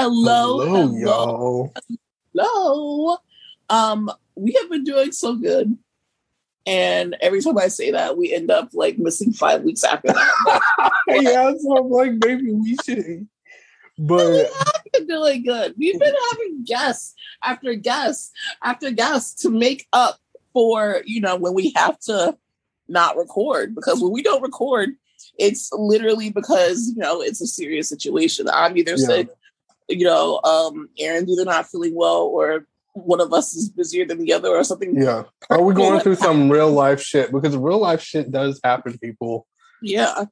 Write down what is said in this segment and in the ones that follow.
Hello, Hello, hello, hello. Um, we have been doing so good. And every time I say that, we end up like missing five weeks after that. yeah, so I'm like, maybe we should. But we have been doing good. We've been having guests after guests after guests to make up for, you know, when we have to not record. Because when we don't record, it's literally because, you know, it's a serious situation. I'm either Yeah. sick, you know, um, Aaron's either not feeling well or one of us is busier than the other or something. yeah, are we going through some real life shit? Because real life shit does happen, people. Yeah.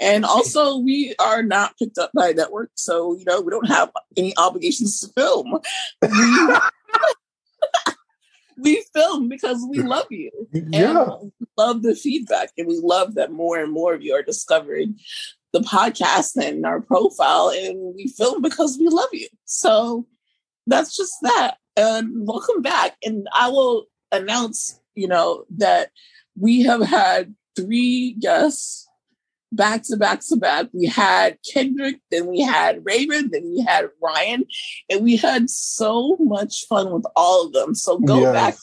And also, we are not picked up by a network. So, you know, we don't have any obligations to film. We, film because we love you. And Yeah, we love the feedback. And we love that more and more of you are discovering the podcast and our profile. And we film because we love you. So that's just that. And welcome back. And I will announce, you know, that we have had three guests back to back to back. We had Kendrick, then we had Raven, then we had Ryan, and we had so much fun with all of them. So go Yes. back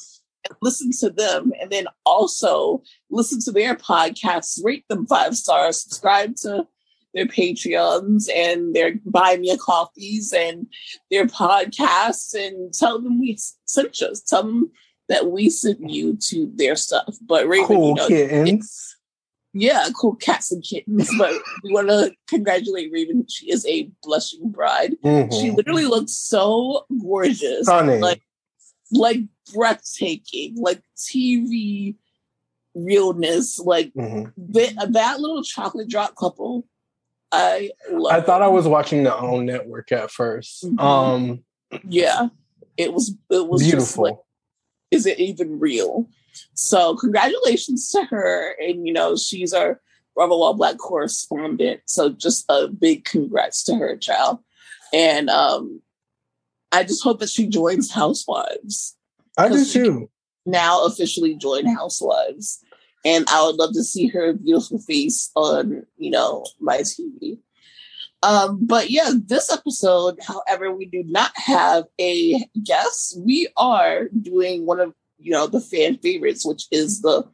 and listen to them, and then also listen to their podcasts, rate them five stars, subscribe to their Patreons and their buy me a coffees and their podcasts, and tell them we sent you. Tell them that we sent you to their stuff. But Raven, cool you know, kittens. yeah, cool cats and kittens. But we want to congratulate Raven. She is a blushing bride. She Mhm. literally looks so gorgeous, Stunning. like like breathtaking, like TV realness. Like Mhm. that, that little chocolate drop couple. I love. I thought I was watching the OWN network at 1st Mhm. Um, Yeah, it was. It was just beautiful. like, is it even real? So congratulations to her, and you know she's our Bravo While Black correspondent. So just a big congrats to her, child. And um, I just hope that she joins Housewives I do too. now officially join Housewives. And I would love to see her beautiful face on, you know, my TV. Um, but yeah, this episode, however, we do not have a guest. We are doing one of, you know, the fan favorites, which is the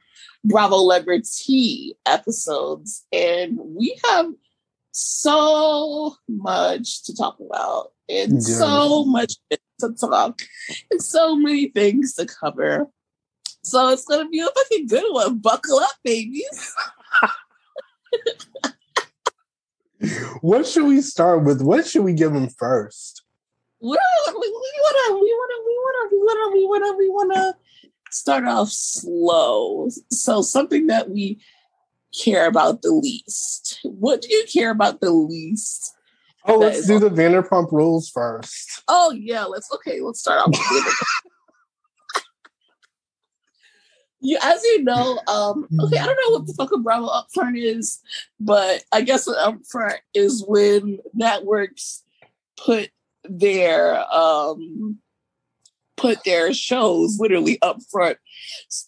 Bravo Liberty episodes. And we have so much to talk about and Yeah. so much to talk and so many things to cover. So it's gonna be a fucking good one. Buckle up, babies. What should we start with? What should we give them first? We wanna, we wanna, we wanna, we wanna, we wanna, we wanna, we wanna start off slow. So something that we care about the least. What do you care about the least? Oh, let's do all- the Vanderpump Rules first. Oh yeah, let's okay. Let's start off You, as you know, um, okay, I don't know what the fuck a Bravo upfront is, but I guess an upfront is when networks put their um put their shows literally up front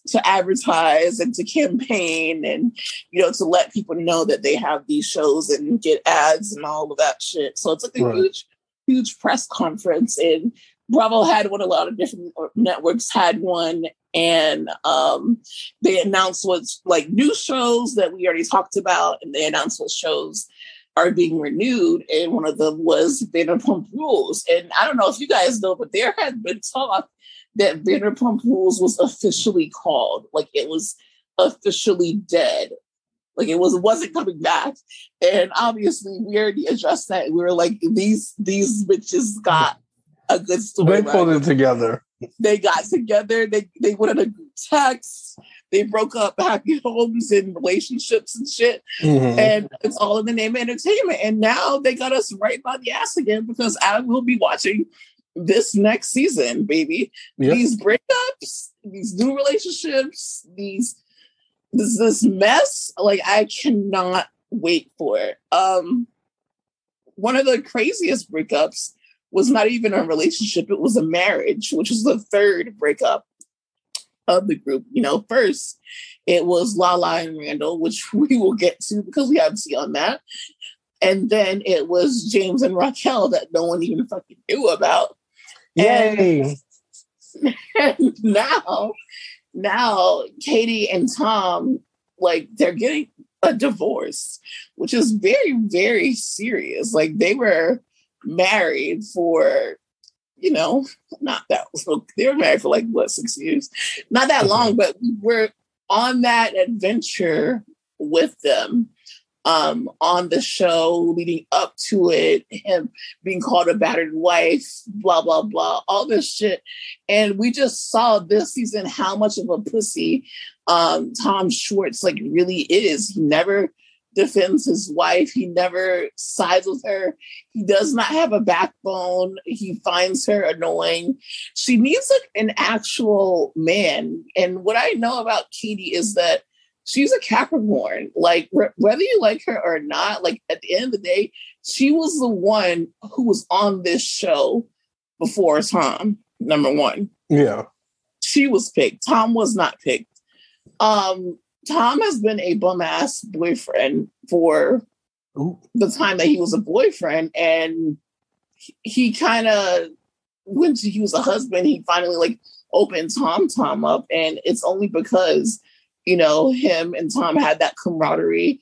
to advertise and to campaign and you know to let people know that they have these shows and get ads and all of that shit. So it's like a Right. huge, huge press conference and Bravo had one, a lot of different networks had one, and um, they announced what's like new shows that we already talked about, and they announced what shows are being renewed, and one of them was Vanderpump Rules. And I don't know if you guys know, but there had been talk that Vanderpump Rules was officially called, like it was officially dead. Like it was wasn't coming back. And obviously we already addressed that. We were like, these these bitches got a good story. They pulled it together. They got together, they they went on a group text, they broke up happy homes and relationships and shit Mhm. and it's all in the name of entertainment. And now they got us right by the ass again because I will be watching this next season, baby. Yep. These breakups, these new relationships, these this this mess, like I cannot wait for it. Um one of the craziest breakups was not even a relationship, it was a marriage, which was the third breakup of the group. You know, first it was Lala and Randall, which we will get to because we have tea on that. And then it was James and Raquel that no one even fucking knew about. Yay. And, and now, now Katie and Tom, like they're getting a divorce, which is very, very serious. Like they were married for, you know, not that they were married for like what six years, not that long, but we're on that adventure with them um, on the show leading up to it, him being called a battered wife, blah, blah, blah, all this shit. And we just saw this season how much of a pussy um, Tom Schwartz like really is. He never defends his wife. He never sides with her. He does not have a backbone. He finds her annoying. She needs like an actual man. And what I know about Katie is that she's a Capricorn. Like whether you like her or not, like at the end of the day, she was the one who was on this show before Tom. Number one, yeah, she was picked. Tom was not picked. Um, Tom has been a bum ass boyfriend for Ooh. the time that he was a boyfriend, and he, he kind of when he was a husband, he finally like opened Tom Tom up, and it's only because you know, him and Tom had that camaraderie.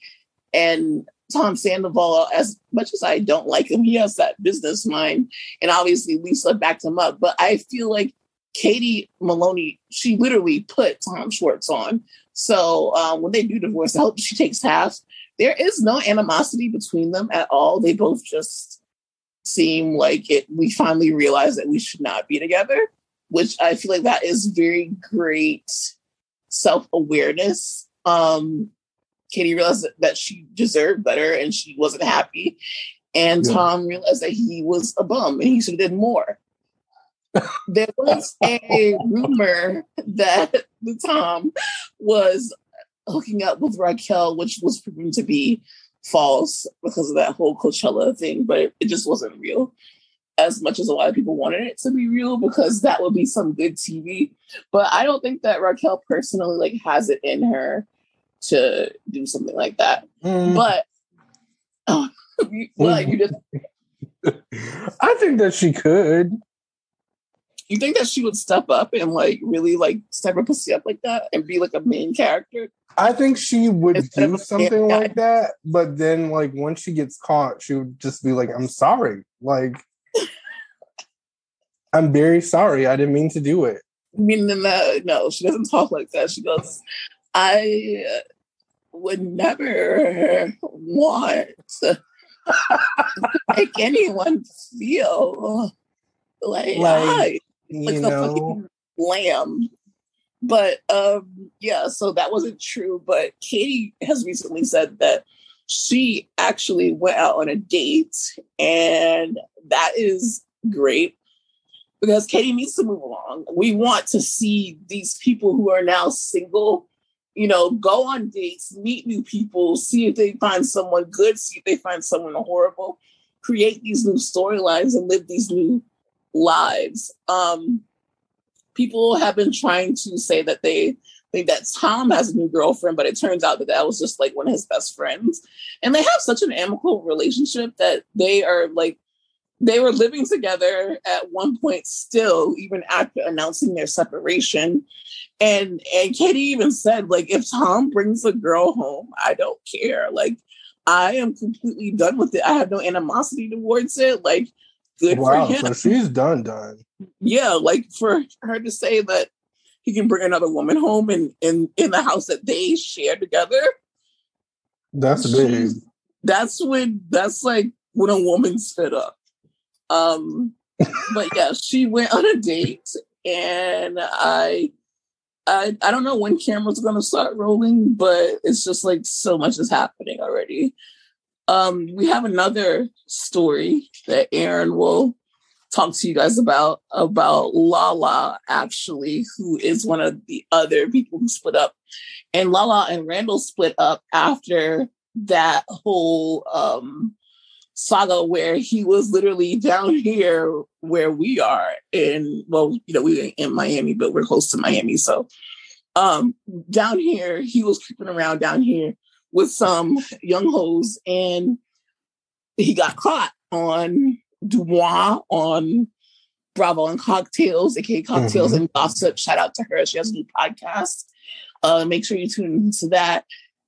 And Tom Sandoval, as much as I don't like him, he has that business mind. And obviously Lisa backed him up. But I feel like Katie Maloney, she literally put Tom Schwartz on. So um, when they do divorce, I hope she takes half. There is no animosity between them at all. They both just seem like it. We finally realized that we should not be together, which I feel like that is very great self awareness. Um, Katie realized that she deserved better and she wasn't happy. And yeah. Tom realized that he was a bum and he should have did more. There was a rumor that Tom was hooking up with Raquel, which was proven to be false because of that whole Coachella thing, but it, it just wasn't real as much as a lot of people wanted it to be real because that would be some good TV. But I don't think that raquel personally like has it in her to do something like that. Mm. But oh, well, you just I think that she could. You think that she would step up and like really like step her pussy up like that and be like a main character? I think she would Instead do something like that, but then like once she gets caught, she would just be like, "I'm sorry." Like I'm very sorry. I didn't mean to do it. I mean, no, no, she doesn't talk like that. She goes, I uh, would never want to make anyone feel like, like, like a fucking lamb. But um, yeah, so that wasn't true. But Katie has recently said that she actually went out on a date, and that is great because Katie needs to move along. We want to see these people who are now single, you know, go on dates, meet new people, see if they find someone good, see if they find someone horrible, create these new storylines and live these new lives. Um, people have been trying to say that they think that Tom has a new girlfriend, but it turns out that that was just like one of his best friends. And they have such an amicable relationship that they are like they were living together at one point still even after announcing their separation and and katie even said like if tom brings a girl home i don't care like i am completely done with it i have no animosity towards it like good wow, for him. so she's done done. Yeah like for her to say that he can bring another woman home and in in the house that they share together. That's big that's when that's like when a woman's fed up. Um, but yeah, she went on a date, and I, I, I don't know when cameras going to start rolling, but it's just like so much is happening already. Um, we have another story that Aaron will talk to you guys about about Lala actually, who is one of the other people who split up, and Lala and Randall split up after that whole um saga where he was literally down here where we are in well you know we in miami but we're close to miami. So um down here he was creeping around down here with some young hoes and he got caught on DeuxMoi on Bravo and Cocktails, aka Cocktails mm-hmm. and Gossip. Shout out to her. She has a new podcast. Uh, make sure you tune into that.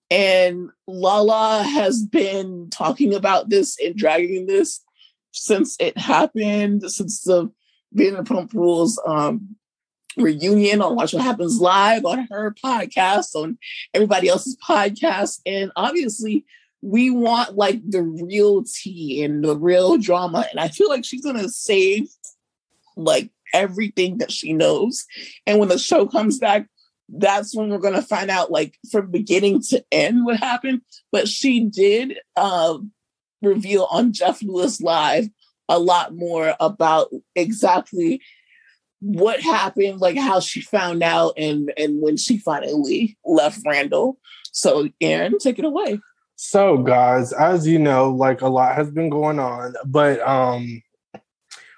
And Lala has been talking about this and dragging this since it happened, since the Vanderpump Rules um, reunion on Watch What Happens Live on her podcast, on everybody else's podcast. And obviously, we want like the real tea and the real drama. And I feel like she's going to save like everything that she knows. And when the show comes back, that's when we're going to find out like from beginning to end what happened. But she did uh, reveal on Jeff Lewis Live a lot more about exactly what happened, like how she found out and and when she finally left Randall. So Aaron, take it away. So guys, as you know, like a lot has been going on, but um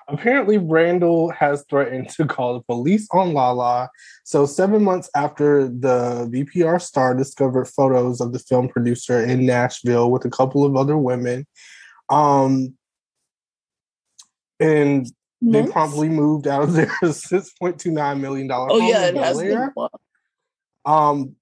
apparently Randall has threatened to call the police on Lala. So seven months after the VPR star discovered photos of the film producer in Nashville with a couple of other women, um, and they probably moved out of their six point two nine million dollar. Oh yeah, it has been. Um,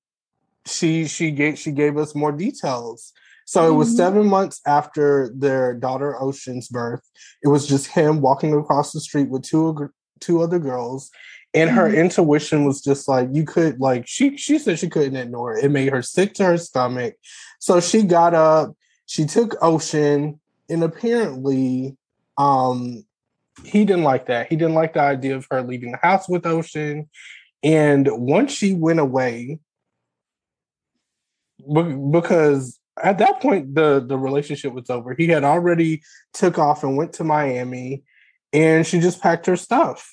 she she gave she gave us more details. So it was mm-hmm. seven months after their daughter Ocean's birth. It was just him walking across the street with two two other girls, and her mm-hmm. intuition was just like you could like she she said she couldn't ignore it. It made her sick to her stomach. So she got up. She took Ocean, and apparently, um, he didn't like that. He didn't like the idea of her leaving the house with Ocean. And once she went away, because at that point the the relationship was over. He had already took off and went to Miami, and she just packed her stuff.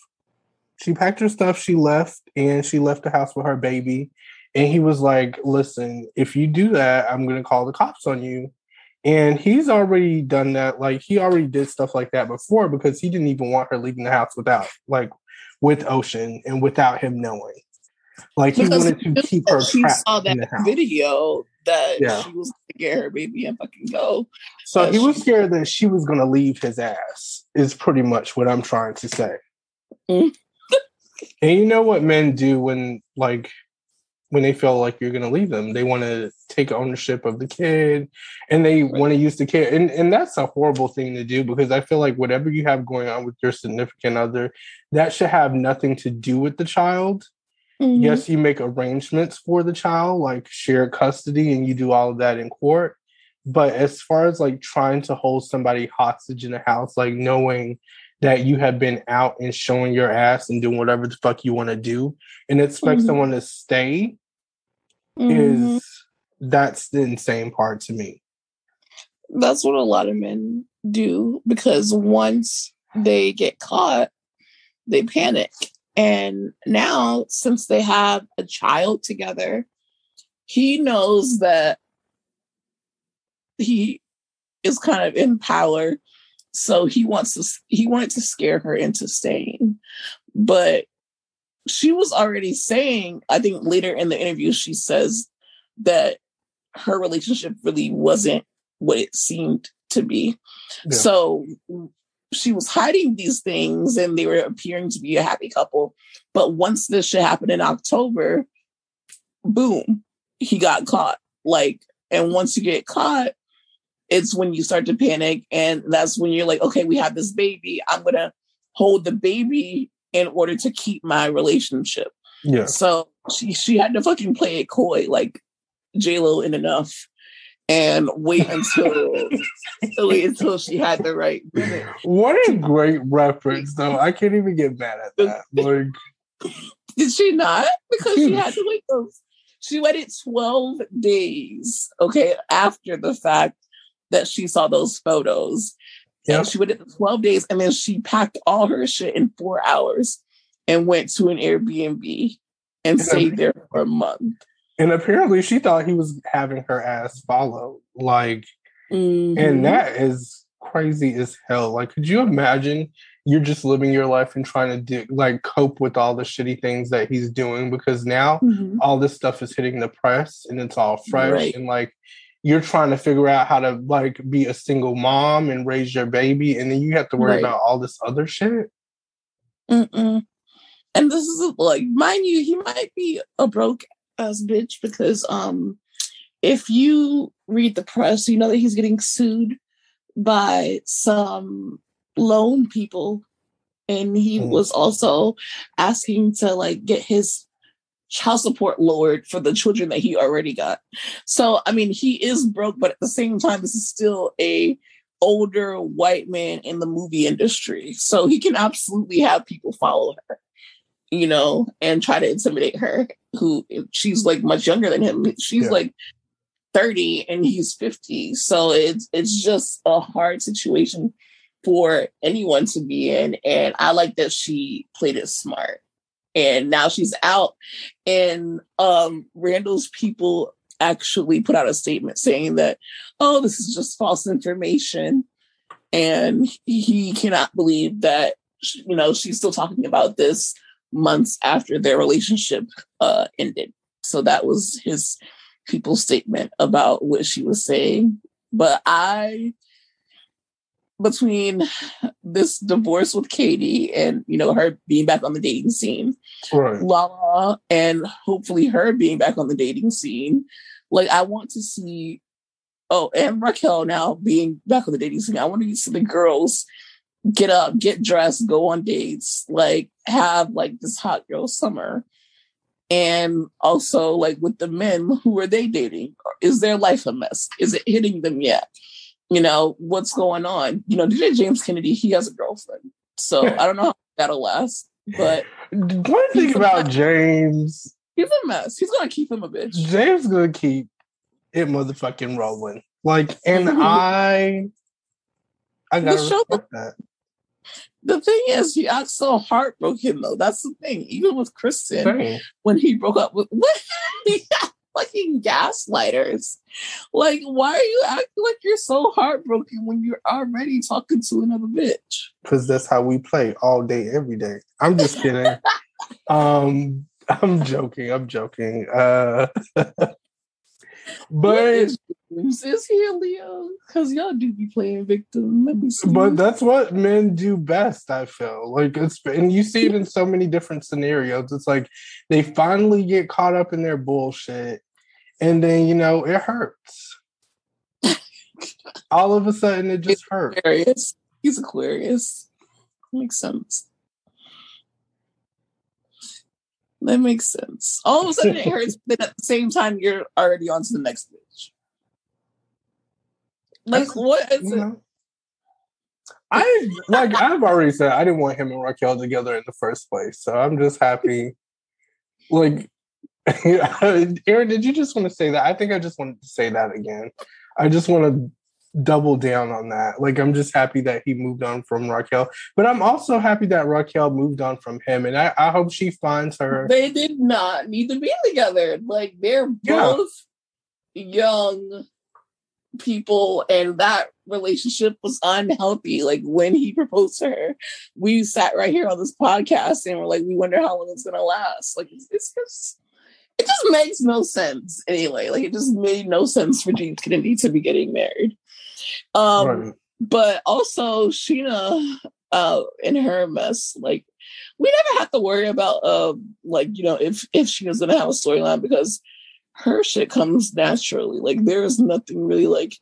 She packed her stuff. She left, and she left the house with her baby. And he was like, "Listen, if you do that, I'm going to call the cops on you." And he's already done that. Like he already did stuff like that before because he didn't even want her leaving the house without, like, with Ocean and without him knowing. Like he because wanted to keep her. She saw that video that yeah. she was get her baby and fucking go. So he was scared that she was going to leave his ass. Is pretty much what I'm trying to say. Mm. and you know what men do when like when they feel like you're going to leave them. They want to take ownership of the kid and they right. want to use the kid. And, and that's a horrible thing to do because I feel like whatever you have going on with your significant other, that should have nothing to do with the child. Mm-hmm. Yes, you make arrangements for the child, like shared custody, and you do all of that in court. But as far as like trying to hold somebody hostage in a house, like knowing that you have been out and showing your ass and doing whatever the fuck you want to do and expect mm-hmm. someone to stay mm-hmm. is that's the insane part to me. That's what a lot of men do because once they get caught, they panic. And now, since they have a child together, he knows that he is kind of in power so he wants to he wanted to scare her into staying. But she was already saying, I think later in the interview, she says that her relationship really wasn't what it seemed to be. Yeah. So she was hiding these things and they were appearing to be a happy couple. But once this shit happened in October, boom, he got caught. Like, and once you get caught, it's when you start to panic. And that's when you're like, okay, we have this baby. I'm going to hold the baby in order to keep my relationship. Yeah. So she, she had to fucking play it coy, like Lo in enough and wait until wait until she had the right minute. What a great reference, though. I can't even get mad at that. Like, did she not? Because she had to wait those. She waited twelve days, okay, after the fact that she saw those photos. Yep. And she waited 12 days and then she packed all her shit in four hours and went to an Airbnb and, and stayed there for a month. And apparently she thought he was having her ass follow. Like, mm-hmm. and that is crazy as hell. Like, could you imagine you're just living your life and trying to do like cope with all the shitty things that he's doing because now mm-hmm. all this stuff is hitting the press and it's all fresh right. and like you're trying to figure out how to like be a single mom and raise your baby, and then you have to worry right. about all this other shit. Mm-mm. And this is like, mind you, he might be a broke ass bitch because um, if you read the press, you know that he's getting sued by some loan people, and he mm. was also asking to like get his child support lowered for the children that he already got. So I mean, he is broke, but at the same time, this is still a older white man in the movie industry. So he can absolutely have people follow her, you know, and try to intimidate her. Who she's like much younger than him. She's yeah. like 30 and he's 50. So it's it's just a hard situation for anyone to be in. And I like that she played it smart and now she's out. And um randall's people actually put out a statement saying that oh this is just false information. And he cannot believe that you know she's still talking about this months after their relationship uh ended. So that was his people's statement about what she was saying. But i between this divorce with Katie and you know her being back on the dating scene, right. Lala, and hopefully her being back on the dating scene. Like I want to see, oh, and Raquel now being back on the dating scene. I want to see the girls get up, get dressed, go on dates, like have like this hot girl summer. And also, like with the men, who are they dating? Is their life a mess? Is it hitting them yet? You know, what's going on? You know, DJ James Kennedy, he has a girlfriend. So I don't know how that'll last. But one thing about James, he's a mess. He's gonna keep him a bitch. James gonna keep it motherfucking rolling. Like, and I, I gotta the show, that. The thing is, he acts so heartbroken though. That's the thing. Even with Kristen, Same. when he broke up with what fucking gaslighters. Like, why are you acting like you're so heartbroken when you're already talking to another bitch? Because that's how we play all day, every day. I'm just kidding. um, I'm joking. I'm joking. Uh, but is here, Leo? Because y'all do be playing victim. Let me see. But that's what men do best. I feel like it's, and you see it in so many different scenarios. It's like they finally get caught up in their bullshit, and then you know it hurts. All of a sudden, it just hurts. Aquarius. He's Aquarius. Makes sense. That makes sense. All of a sudden, it hurts, but at the same time, you're already on to the next bitch. Like, what is it? I like I've already said I didn't want him and Raquel together in the first place, so I'm just happy. Like Aaron, did you just want to say that? I think I just wanted to say that again. I just want to double down on that. Like, I'm just happy that he moved on from Raquel, but I'm also happy that Raquel moved on from him, and I, I hope she finds her. They did not need to be together. Like, they're both yeah. young people, and that relationship was unhealthy. Like, when he proposed to her, we sat right here on this podcast and we're like, we wonder how long it's gonna last. Like, it's, it's just it just makes no sense anyway. Like it just made no sense for James Kennedy to be getting married. Um, right. but also Scheana uh in her mess, like we never have to worry about uh like, you know, if if she was gonna have a storyline because her shit comes naturally. Like there is nothing really like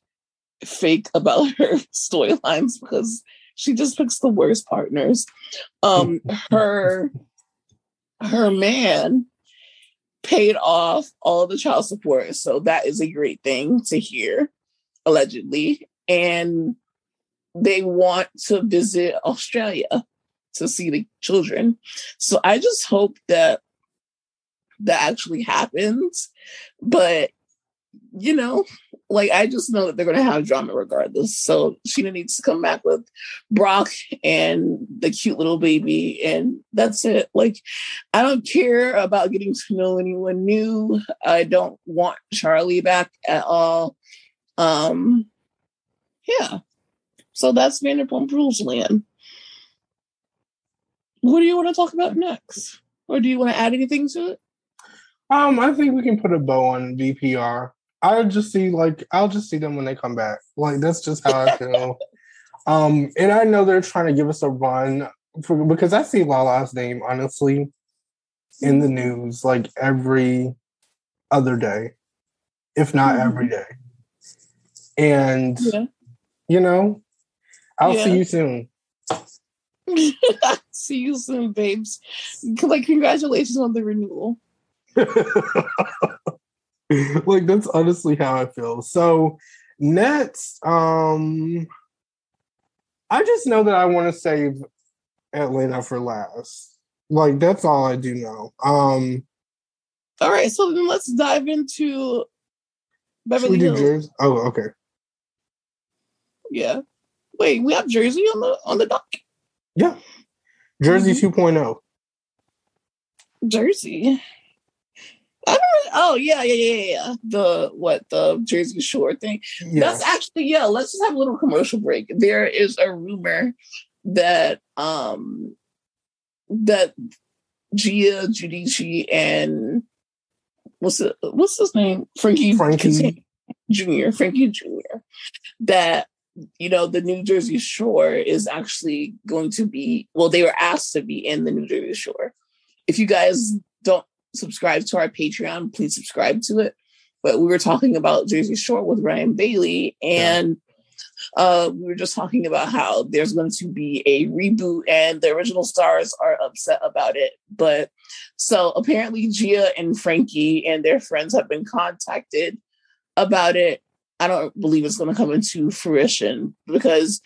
fake about her storylines because she just picks the worst partners. Um her her man paid off all the child support. So that is a great thing to hear, allegedly. And they want to visit Australia to see the children. So I just hope that that actually happens. But, you know, like I just know that they're going to have drama regardless. So Scheana needs to come back with Brock and the cute little baby, and that's it. Like I don't care about getting to know anyone new. I don't want Charlie back at all. Um, yeah. So that's Vanderpump Rules land. What do you want to talk about next, or do you want to add anything to it? Um, I think we can put a bow on VPR I'll just see like I'll just see them when they come back. Like that's just how I feel. um, and I know they're trying to give us a run for, because I see Lala's name honestly in the news like every other day, if not mm-hmm. every day. And yeah. you know, I'll yeah. see you soon. see you soon, babes. Like, congratulations on the renewal. like that's honestly how I feel. So next, um I just know that I want to save Atlanta for last. Like that's all I do know. Um all right, so then let's dive into Beverly Hills. Oh, okay. Yeah. Wait, we have Jersey on the on the dock. Yeah. Jersey mm-hmm. 2.0. Jersey. I don't really, oh yeah, yeah, yeah, yeah. The what the Jersey Shore thing. That's actually yeah. Let's just have a little commercial break. There is a rumor that um that Gia Giudice and what's it what's his name Frankie Frankie Junior Frankie Junior that you know the New Jersey Shore is actually going to be well they were asked to be in the New Jersey Shore. If you guys don't subscribe to our Patreon, please subscribe to it. But we were talking about Jersey Shore with Ryan Bailey, and uh, we were just talking about how there's going to be a reboot, and the original stars are upset about it. But so apparently, Gia and Frankie and their friends have been contacted about it. I don't believe it's going to come into fruition because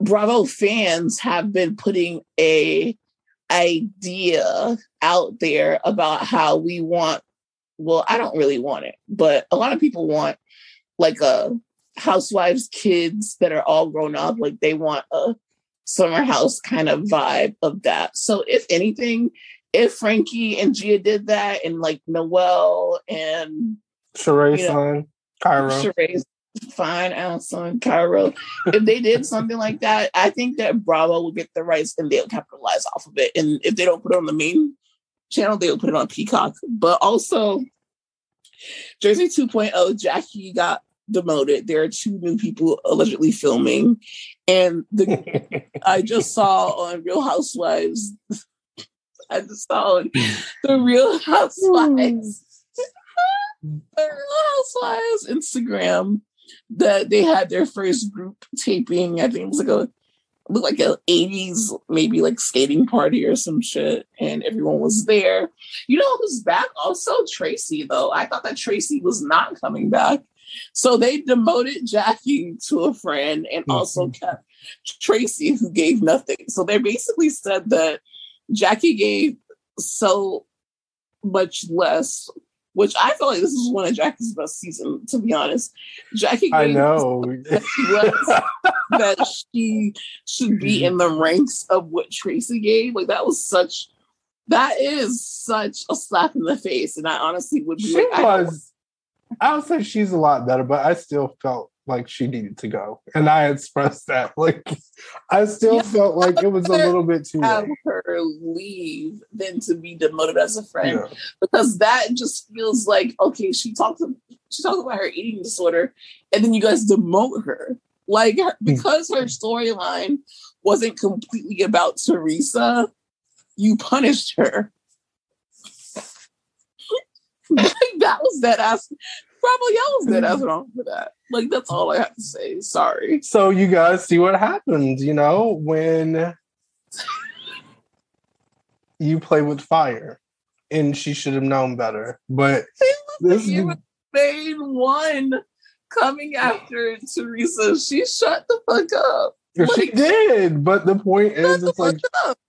Bravo fans have been putting a idea out there about how we want well i don't really want it but a lot of people want like a housewives kids that are all grown up like they want a summer house kind of vibe of that so if anything if frankie and gia did that and like Noelle and Sheree you know, Kairo. Sheree's fine ass on Kairo. if they did something like that, I think that Bravo will get the rights and they'll capitalize off of it. And if they don't put it on the main channel, they'll put it on Peacock. But also, Jersey 2.0, Jackie got demoted. There are two new people allegedly filming. And the I just saw on Real Housewives, I just saw on the Real Housewives. Hmm. the Real Housewives Instagram that they had their first group taping. I think it was like a looked like a 80s maybe like skating party or some shit and everyone was there you know who's back also traci though i thought that traci was not coming back so they demoted jackie to a friend and mm-hmm. also kept traci who gave nothing so they basically said that jackie gave so much less which I feel like this is one of Jackie's best season, to be honest. Jackie, I know that, that she should be mm-hmm. in the ranks of what Traci gave. Like that was such, that is such a slap in the face, and I honestly would be. She like, was. I, I would say she's a lot better, but I still felt like she needed to go, and I expressed that. Like, I still yeah, felt like it was a little bit too have late. her leave than to be demoted as a friend yeah. because that just feels like okay. She talked she talked about her eating disorder, and then you guys demote her like hmm. because her storyline wasn't completely about Teresa. You punished her. that was that ass. Bravo yells that I was wrong for that. Like that's all I have to say. Sorry. So you guys see what happens, you know, when you play with fire. And she should have known better. But this is main one coming after Teresa. She shut the fuck up. She did, but the point is, it's like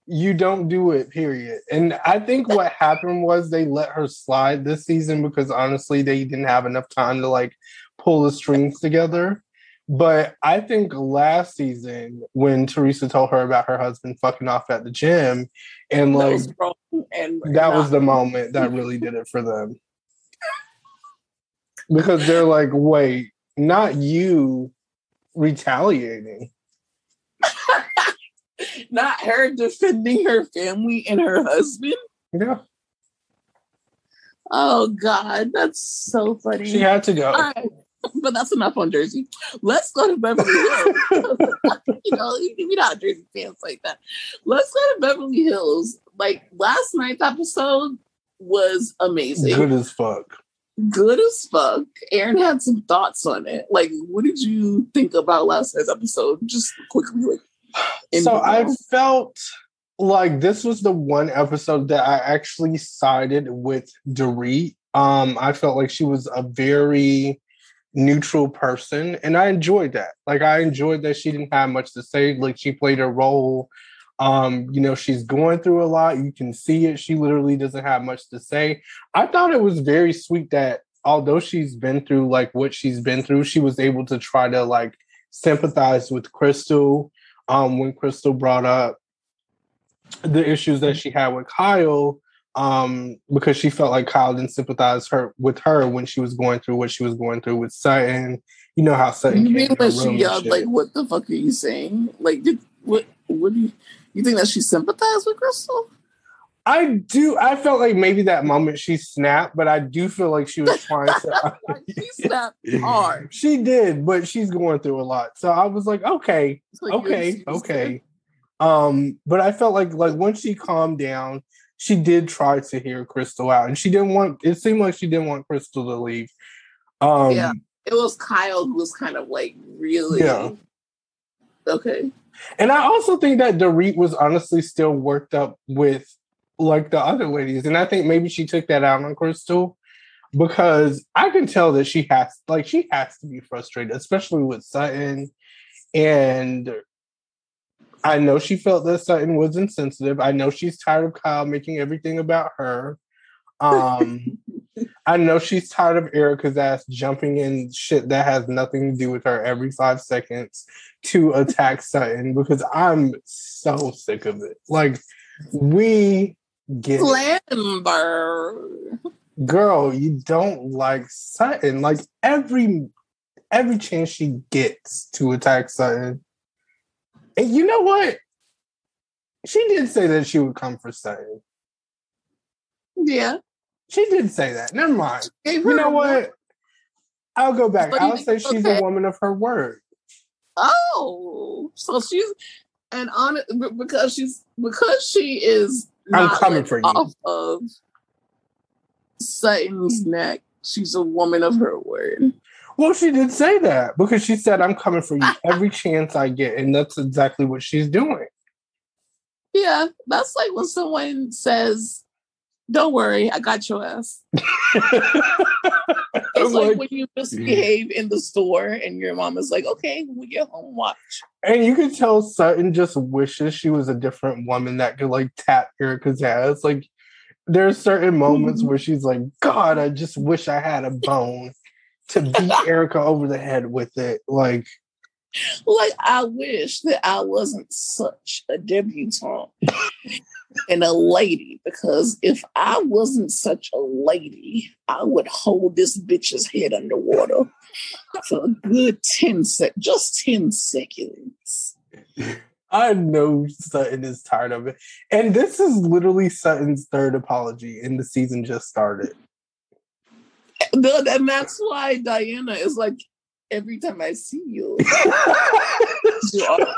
you don't do it. Period. And I think what happened was they let her slide this season because honestly, they didn't have enough time to like pull the strings together. But I think last season, when Teresa told her about her husband fucking off at the gym, and like that was, and that was the moment that really did it for them. because they're like, wait, not you retaliating. not her defending her family and her husband. Yeah. Oh God, that's so funny. She had to go. But that's enough on Jersey. Let's go to Beverly Hills. you know, we're not Jersey fans like that. Let's go to Beverly Hills. Like last night's episode was amazing. Good as fuck. Good as fuck. Aaron had some thoughts on it. Like, what did you think about last night's episode? Just quickly, like. So I felt like this was the one episode that I actually sided with Dorit. Um, I felt like she was a very neutral person, and I enjoyed that. Like I enjoyed that she didn't have much to say. Like she played a role. Um, you know, she's going through a lot. You can see it. She literally doesn't have much to say. I thought it was very sweet that although she's been through like what she's been through, she was able to try to like sympathize with Crystal. Um, when Crystal brought up the issues that she had with Kyle um, because she felt like Kyle didn't sympathize her with her when she was going through what she was going through with Sutton. You know how Sutton. You mean when she yelled like, "What the fuck are you saying?" Like, did, what? What do you? You think that she sympathized with Crystal? I do. I felt like maybe that moment she snapped, but I do feel like she was trying to. she snapped hard. She did, but she's going through a lot. So I was like, okay, like okay, okay. Um, but I felt like like once she calmed down, she did try to hear Crystal out, and she didn't want. It seemed like she didn't want Crystal to leave. Um, yeah, it was Kyle who was kind of like really. Yeah. Okay. And I also think that Dorit was honestly still worked up with like the other ladies, and I think maybe she took that out on Crystal because I can tell that she has like she has to be frustrated, especially with Sutton and I know she felt that Sutton was insensitive. I know she's tired of Kyle making everything about her. Um, I know she's tired of Erika's ass jumping in shit that has nothing to do with her every five seconds to attack Sutton because I'm so sick of it. Like, we get Slamber. Girl, you don't like Sutton. Like every every chance she gets to attack Sutton, and you know what? She did say that she would come for Sutton. Yeah. She did say that. Never mind. You know what? I'll go back. I'll say she's okay. a woman of her word. Oh, so she's and on because she's because she is. I'm coming for you. Off of Sutton's neck. She's a woman of her word. Well, she did say that because she said, I'm coming for you every chance I get. And that's exactly what she's doing. Yeah, that's like when someone says, Don't worry, I got your ass. it's like, like, when you misbehave mm-hmm. in the store and your mom is like, Okay, we get home, watch. And you could tell Sutton just wishes she was a different woman that could like tap Erika's ass. Like, there's certain moments mm-hmm. where she's like, God, I just wish I had a bone to beat Erika over the head with it. Like, like I wish that I wasn't such a debutante and a lady because if I wasn't such a lady, I would hold this bitch's head underwater for a good 10 sec just 10 seconds. I know Sutton is tired of it. And this is literally Sutton's third apology, and the season just started and that's why Diana is like, every time I see you, you, are,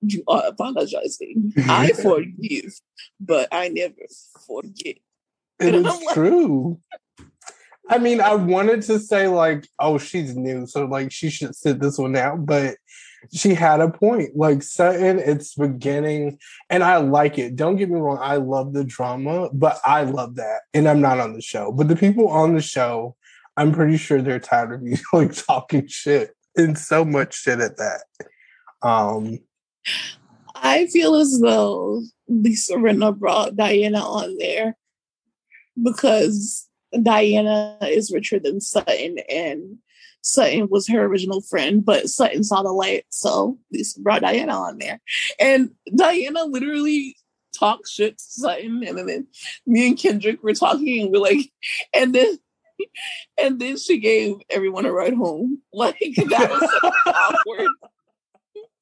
you are apologizing. I forgive, but I never forget. It is like, true. I mean, I wanted to say like, oh, she's new, so like she should sit this one out, but she had a point. Like Sutton, it's beginning, and I like it. Don't get me wrong, I love the drama, but I love that. And I'm not on the show. But the people on the show, I'm pretty sure they're tired of you like talking shit and so much shit at that. Um I feel as though Lisa Rinna brought Diana on there because Diana is richer than Sutton and Sutton was her original friend, but Sutton saw the light, so Lisa brought Diana on there. And Diana literally talked shit to Sutton, and then me and Kendrick were talking, and we're like, and then and then she gave everyone a ride home. Like that was so awkward.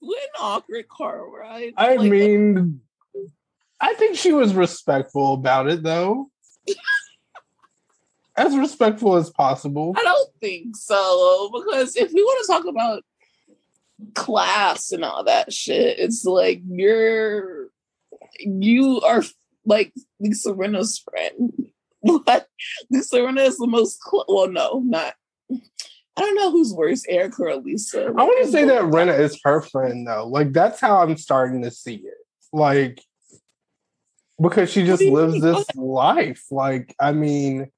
What an awkward car ride. I like, mean, I think she was respectful about it, though. as respectful as possible. I don't think so because if we want to talk about class and all that shit, it's like you're you are like Lisa Rinna's friend. What Lisa Rinna is the most cl- well, no, not. I don't know who's worse, Erika or Lisa. I want to say that Rinna is her friend though. Like that's how I'm starting to see it. Like because she just lives mean? this life. Like I mean,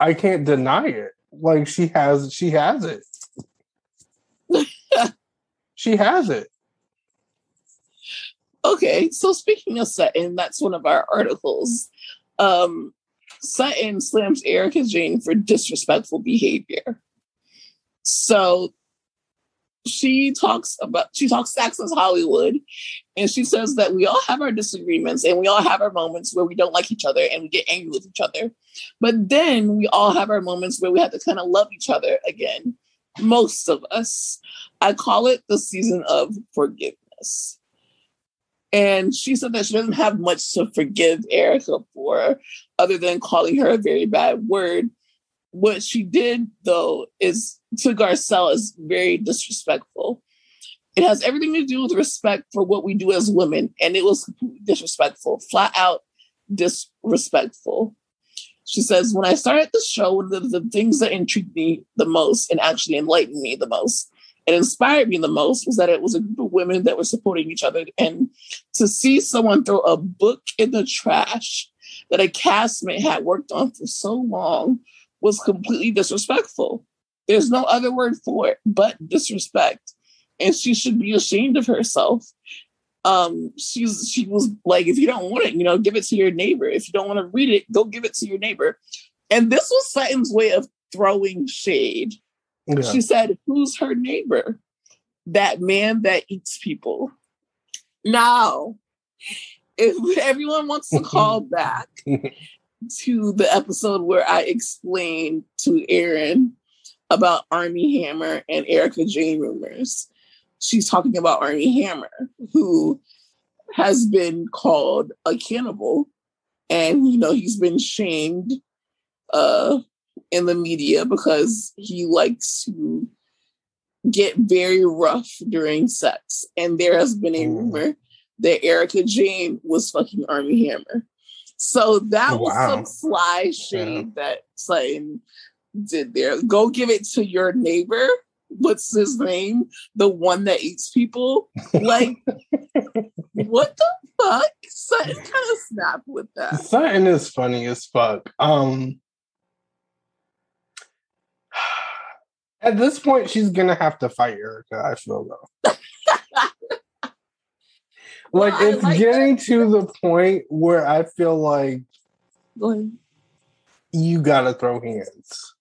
I can't deny it. Like she has she has it. she has it. Okay, so speaking of Sutton, that's one of our articles. Um, Sutton slams Erika Jayne for disrespectful behavior. So she talks about she talks Access Hollywood, and she says that we all have our disagreements and we all have our moments where we don't like each other and we get angry with each other. But then we all have our moments where we have to kind of love each other again. Most of us. I call it the season of forgiveness. And she said that she doesn't have much to forgive Erika for, other than calling her a very bad word. What she did, though, is to Garcelle is very disrespectful. It has everything to do with respect for what we do as women, and it was disrespectful, flat out disrespectful. She says, When I started the show, one of the, the things that intrigued me the most and actually enlightened me the most and inspired me the most was that it was a group of women that were supporting each other. And to see someone throw a book in the trash that a castmate had worked on for so long was completely disrespectful. There's no other word for it but disrespect. And she should be ashamed of herself. Um, she's she was like, if you don't want it, you know, give it to your neighbor. If you don't want to read it, go give it to your neighbor. And this was Sutton's way of throwing shade yeah. She said, Who's her neighbor? That man that eats people. Now, if everyone wants to call back to the episode where I explained to Aaron about Armie Hammer and Erika Jayne rumors, she's talking about Armie Hammer, who has been called a cannibal and you know he's been shamed uh in the media because he likes to get very rough during sex. And there has been a mm. rumor that Erika Jayne was fucking Armie Hammer. So that oh, was wow. some sly shade yeah. that Sutton did there. Go give it to your neighbor. What's his name? The one that eats people. Like, what the fuck? Sutton kind of snapped with that. Sutton is funny as fuck. Um, At this point, she's gonna have to fight Erika. I feel though. like well, it's like getting that. to the point where I feel like you gotta throw hands.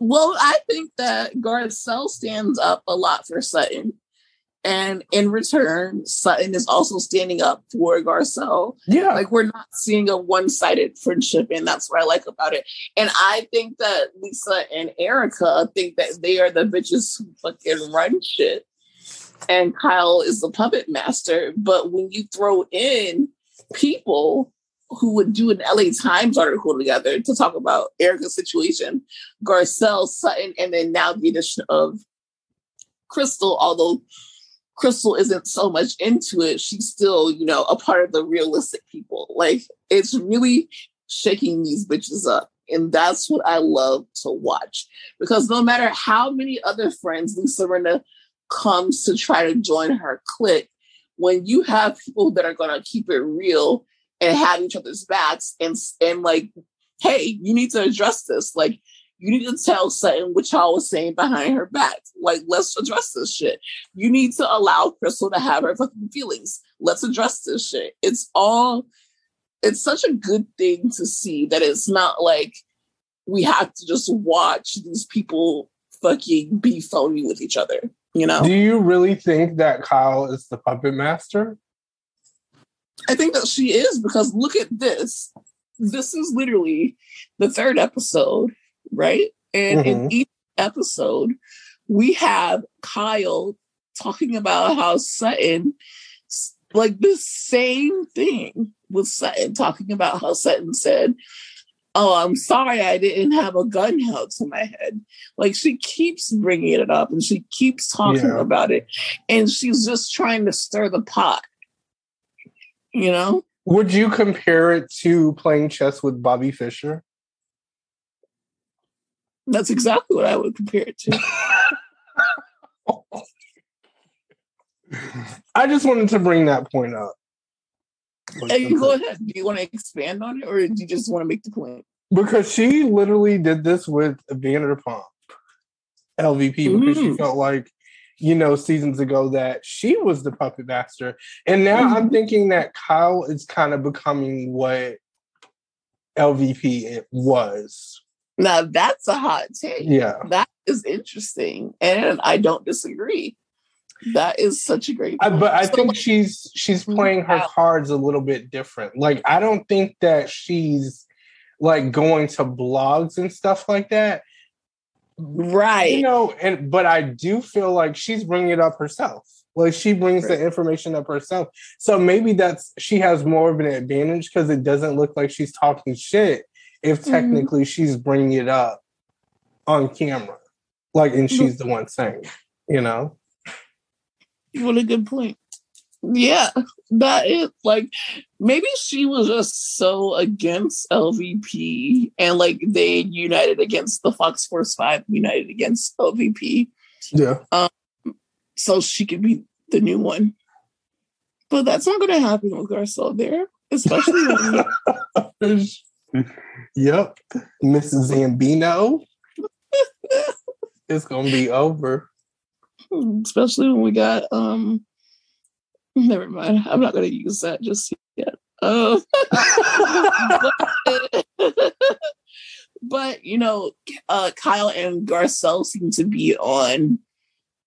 Well, I think that Garcelle stands up a lot for Sutton. And in return, Sutton is also standing up for Garcelle. Yeah. Like we're not seeing a one sided friendship, and that's what I like about it. And I think that Lisa and Erika think that they are the bitches who fucking run shit. And Kyle is the puppet master. But when you throw in people who would do an LA Times article together to talk about Erika's situation, Garcelle, Sutton, and then now the addition of Crystal, although Crystal isn't so much into it, she's still, you know, a part of the realistic people. Like it's really shaking these bitches up. And that's what I love to watch. Because no matter how many other friends Lisa Rinna comes to try to join her clique, when you have people that are gonna keep it real and have each other's backs and and like, hey, you need to address this. Like you need to tell Sutton what y'all was saying behind her back. Like, let's address this shit. You need to allow Crystal to have her fucking feelings. Let's address this shit. It's all, it's such a good thing to see that it's not like we have to just watch these people fucking be phony with each other, you know? Do you really think that Kyle is the puppet master? I think that she is because look at this. This is literally the third episode right? And mm-hmm. in each episode, we have Kyle talking about how Sutton, like the same thing with Sutton, talking about how Sutton said, oh, I'm sorry I didn't have a gun held to my head. Like she keeps bringing it up and she keeps talking yeah. about it. And she's just trying to stir the pot. You know? Would you compare it to playing chess with Bobby Fischer? That's exactly what I would compare it to. I just wanted to bring that point up. Hey, you go ahead. Do you want to expand on it, or do you just want to make the point? Because she literally did this with Vanderpump LVP because mm. she felt like, you know, seasons ago that she was the puppet master, and now mm. I'm thinking that Kyle is kind of becoming what LVP it was. Now that's a hot take. Yeah, that is interesting, and I don't disagree. That is such a great. I, but I so, think she's she's mm-hmm. playing her cards a little bit different. Like I don't think that she's like going to blogs and stuff like that. Right. You know, and but I do feel like she's bringing it up herself. Like she brings right. the information up herself. So maybe that's she has more of an advantage because it doesn't look like she's talking shit if mm-hmm. technically mm-hmm. she's bringing it up on camera. Like, and she's the one saying, you know? What a good point. Yeah, that is like maybe she was just so against LVP and like they united against the Fox Force Five, united against LVP. Yeah. Um, so she could be the new one. But that's not gonna happen with Garcelle there, especially when Yep. Mrs. Zambino. it's gonna be over especially when we got um never mind i'm not to use that just yet uh, but, you know uh kyle and garcelle seem to be on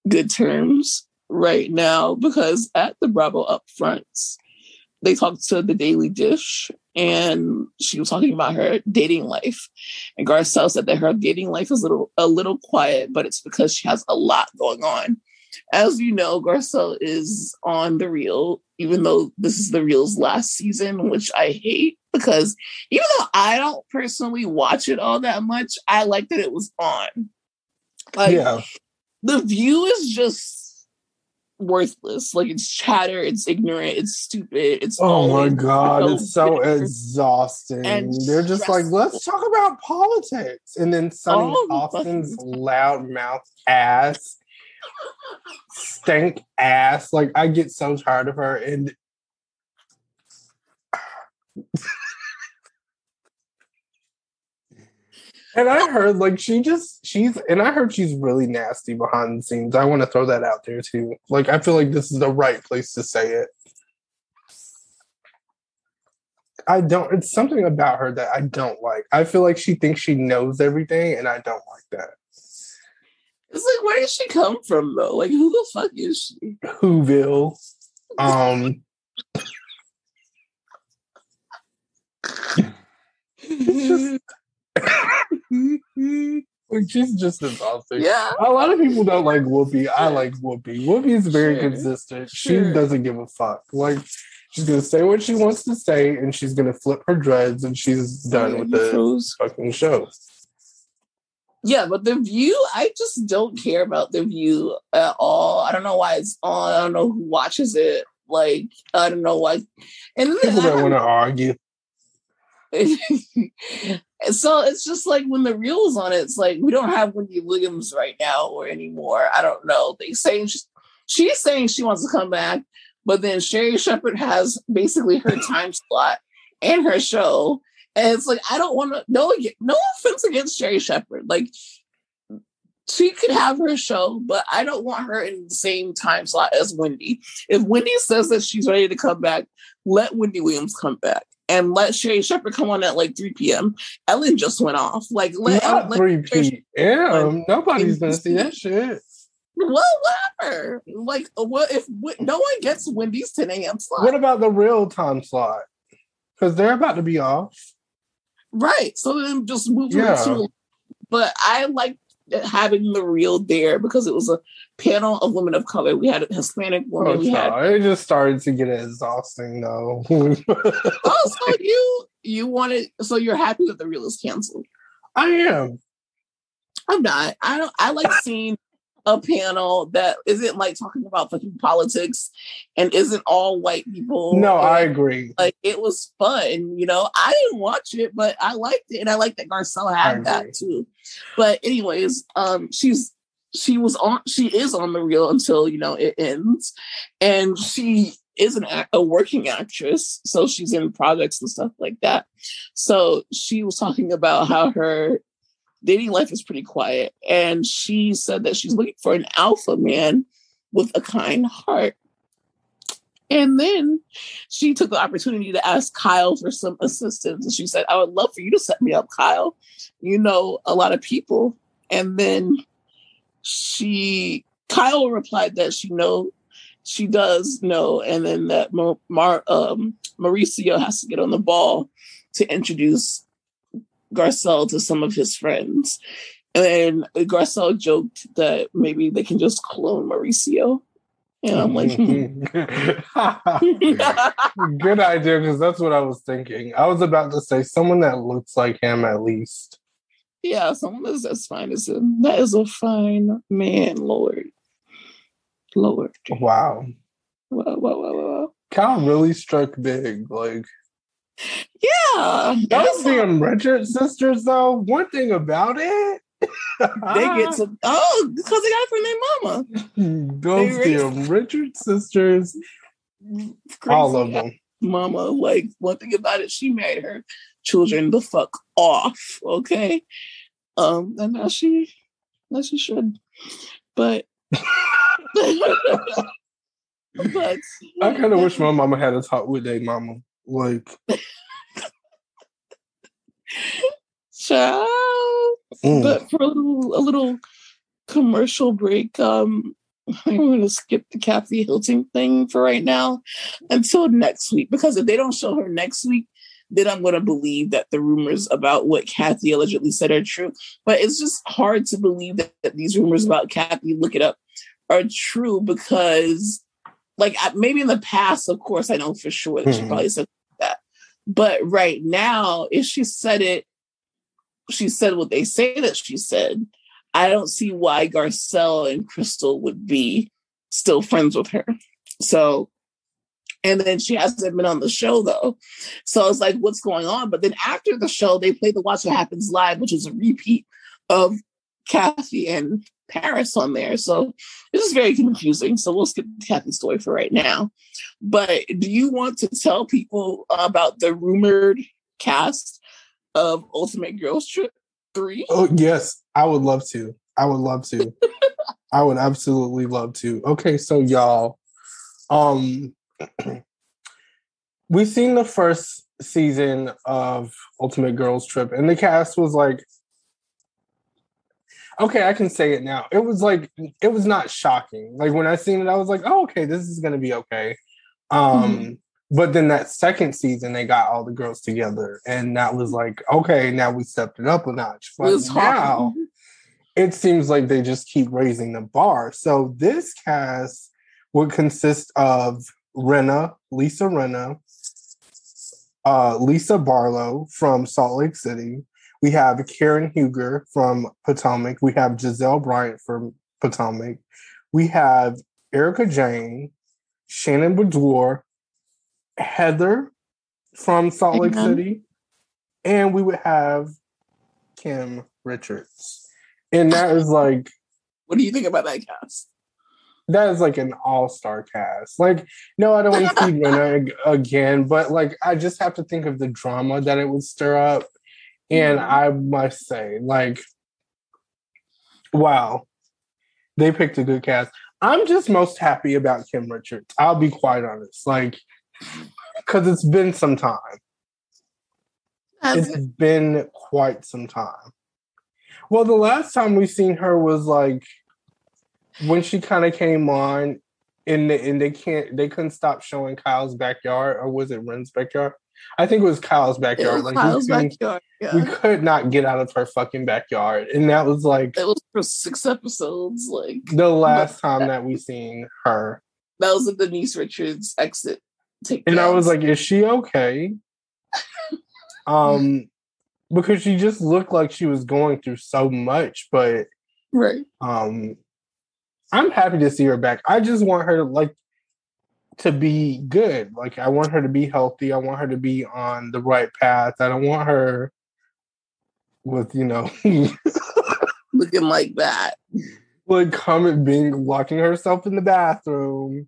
good terms right now because at the bravo up upfronts they talked to the daily dish and she was talking about her dating life. And Garcelle said that her dating life is a little a little quiet, but it's because she has a lot going on. As you know, Garcelle is on the real, even though this is the real's last season, which I hate because even though I don't personally watch it all that much, I like that it was on. Like, yeah. The view is just worthless. Like it's chatter, it's ignorant, it's stupid. It's oh my god, so it's so exhausting. And They're just stressful. like, let's talk about politics, and then Sunny oh, Hostin's loud mouth ass, stank ass. Like I get so tired of her, and And I heard like she just she's and I heard she's really nasty behind the scenes. I want to throw that out there too. Like I feel like this is the right place to say it. I don't it's something about her that I don't like. I feel like she thinks she knows everything and I don't like that. It's like where did she come from though? Like who the fuck is she? Whoville. Um it's just like she's just exhausting. Yeah. A lot of people don't like Whoopi. I like Whoopi. Whoopi is very sure. consistent. Sure. She doesn't give a fuck. Like she's gonna say what she wants to say, and she's gonna flip her dreads, and she's done yeah, with the fucking show. Yeah, but the view, I just don't care about the view at all. I don't know why it's on. I don't know who watches it. Like, I don't know why. And people don't want to argue. so it's just like when the reel's on it, it's like we don't have Wendy Williams right now or anymore. I don't know. They saying she, she's saying she wants to come back, but then Sherri Shepherd has basically her time slot and her show. And it's like I don't want to no no offense against Sherri Shepherd. Like she could have her show, but I don't want her in the same time slot as Wendy. If Wendy says that she's ready to come back, let Wendy Williams come back and let Sherri Shepherd come on at like 3 p.m. Ellen just went off. Like let, Not 3 p.m. Nobody's gonna see that shit. Well, whatever. Like, uh, what if no one gets Wendy's 10 a.m. slot? What about the real time slot? Because they're about to be off. Right. So then just move yeah. to. But I like having the real there because it was a panel of women of color. We had a Hispanic woman. Oh, we had it just started to get exhausting though. oh, so you you wanted so you're happy that the real is canceled. I am. I'm not. I don't I like seeing a panel that isn't like talking about fucking politics and isn't all white people. No, and, I agree. Like it was fun, you know. I didn't watch it, but I liked it, and I like that Garcelle had that too. But anyways, um, she's she was on she is on the real until you know it ends, and she is an a working actress, so she's in projects and stuff like that. So she was talking about how her dating life is pretty quiet. And she said that she's looking for an alpha man with a kind heart. And then she took the opportunity to ask Kyle for some assistance. And she said, I would love for you to set me up, Kyle. You know a lot of people. And then she, Kyle replied that she know she does know, and then that Mar, Mar um, Mauricio has to get on the ball to introduce Garcelle to some of his friends. And Garcelle joked that maybe they can just clone Mauricio. And I'm like, hmm. good idea, because that's what I was thinking. I was about to say someone that looks like him at least. Yeah, someone that's as fine as him. That is a fine man, Lord. Lord. Wow. Wow, wow, wow, wow. Kyle really struck big. Like, yeah. Those damn Richard sisters, though, one thing about it, they get to oh, because they got it from their mama. Those damn Richard sisters, all of them. Mama, like one thing about it, she made her children the fuck off. Okay, um, and now she, now she should, but. but I kind of wish my mama had a talk with their mama. Like, child. Mm. But for a little, a little commercial break, um, I'm going to skip the Kathy Hilton thing for right now until next week because if they don't show her next week, then I'm going to believe that the rumors about what Kathy allegedly said are true. But it's just hard to believe that, that these rumors about Kathy, look it up, are true because, like, maybe in the past, of course, I know for sure that mm-hmm. she probably said. But right now, if she said it she said what they say that she said, I don't see why Garcelle and Crystal would be still friends with her. So, and then she hasn't been on the show though. So I was like, what's going on? But then after the show, they played the Watch What Happens Live, which is a repeat of Kathy and Paris on there. So this is very confusing. So we'll skip Kathy's story for right now. But do you want to tell people about the rumored cast of Ultimate Girls Trip 3? Oh, yes. I would love to. I would love to. I would absolutely love to. Okay, so y'all, um we've seen the first season of Ultimate Girls Trip, and the cast was like okay, I can say it now. It was like it was not shocking. Like when I seen it, I was like, oh, okay, this is gonna be okay. Um, mm-hmm. But then that second season, they got all the girls together, and that was like, okay, now we stepped it up a notch. But now it seems like they just keep raising the bar. So this cast would consist of Rinna, Lisa Rinna, uh, Lisa Barlow from Salt Lake City. We have Karen Huger from Potomac. We have Gizelle Bryant from Potomac. We have Erika Jayne, Shannon Beador, Heather from Salt Lake mm-hmm. City, and we would have Kim Richards. And that is like What do you think about that cast? That is like an all-star cast. Like, no, I don't want to see Rinna again, but like I just have to think of the drama that it would stir up. And. I must say, like, wow, they picked a good cast. I'm just most happy about Kim Richards. I'll be quite honest. Like, because it's been some time. It's it? been quite some time. Well, the last time we seen her was like when she kind of came on and they, and they can't they couldn't stop showing Kyle's backyard or was it Ren's backyard? I think it was Kyle's backyard. was like Kyle's backyard. Yeah. we could not get out of her fucking backyard, and that was like it was for six episodes. Like the last time that we seen her. that was a Denise Richards exit. Take And I was like, is she okay? um, because she just looked like she was going through so much, but right. um I'm happy to see her back. I just want her to like to be good. Like I want her to be healthy. I want her to be on the right path. I don't want her with, you know, Looking like that. like comment being locking herself in the bathroom.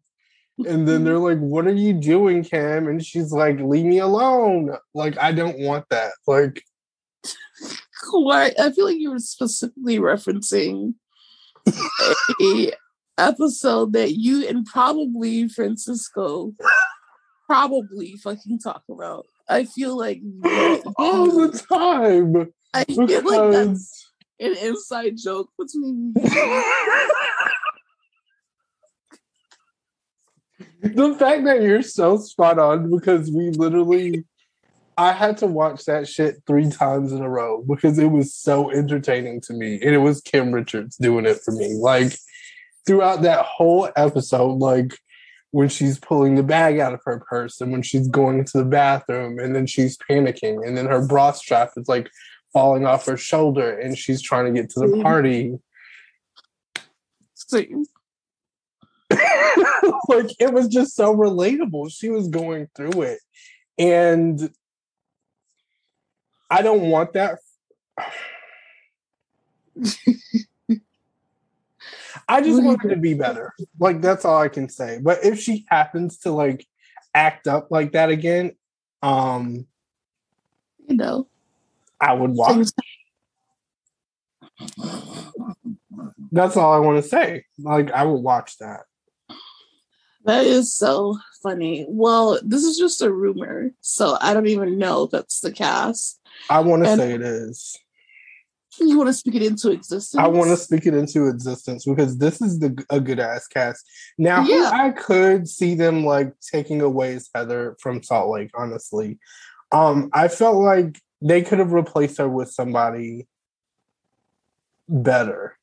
And then they're like, What are you doing, Kim? And she's like, Leave me alone. Like, I don't want that. Like, Why? I feel like you were specifically referencing a episode that you and probably Francisco probably fucking talk about. I feel like all the time. I feel like that's an inside joke between the fact that you're so spot on because we literally I had to watch that shit three times in a row because it was so entertaining to me. And it was Kim Richards doing it for me. Like throughout that whole episode, like when she's pulling the bag out of her purse and when she's going to the bathroom and then she's panicking and then her bra strap is like falling off her shoulder and she's trying to get to the Mhm. party. So, like it was just so relatable. She was going through it. And I don't want that. I just want her to be better. Like that's all I can say. But if she happens to like act up like that again, um you know, I would watch. That's all I want to say. Like I would watch that. That is so funny. Well, this is just a rumor, so I don't even know if that's the cast. I want to And- say it is. You want to speak it into existence? I want to speak it into existence because this is the a good ass cast. Now, Yeah. I could see them like taking away is Heather from Salt Lake. Honestly, um, I felt like they could have replaced her with somebody better.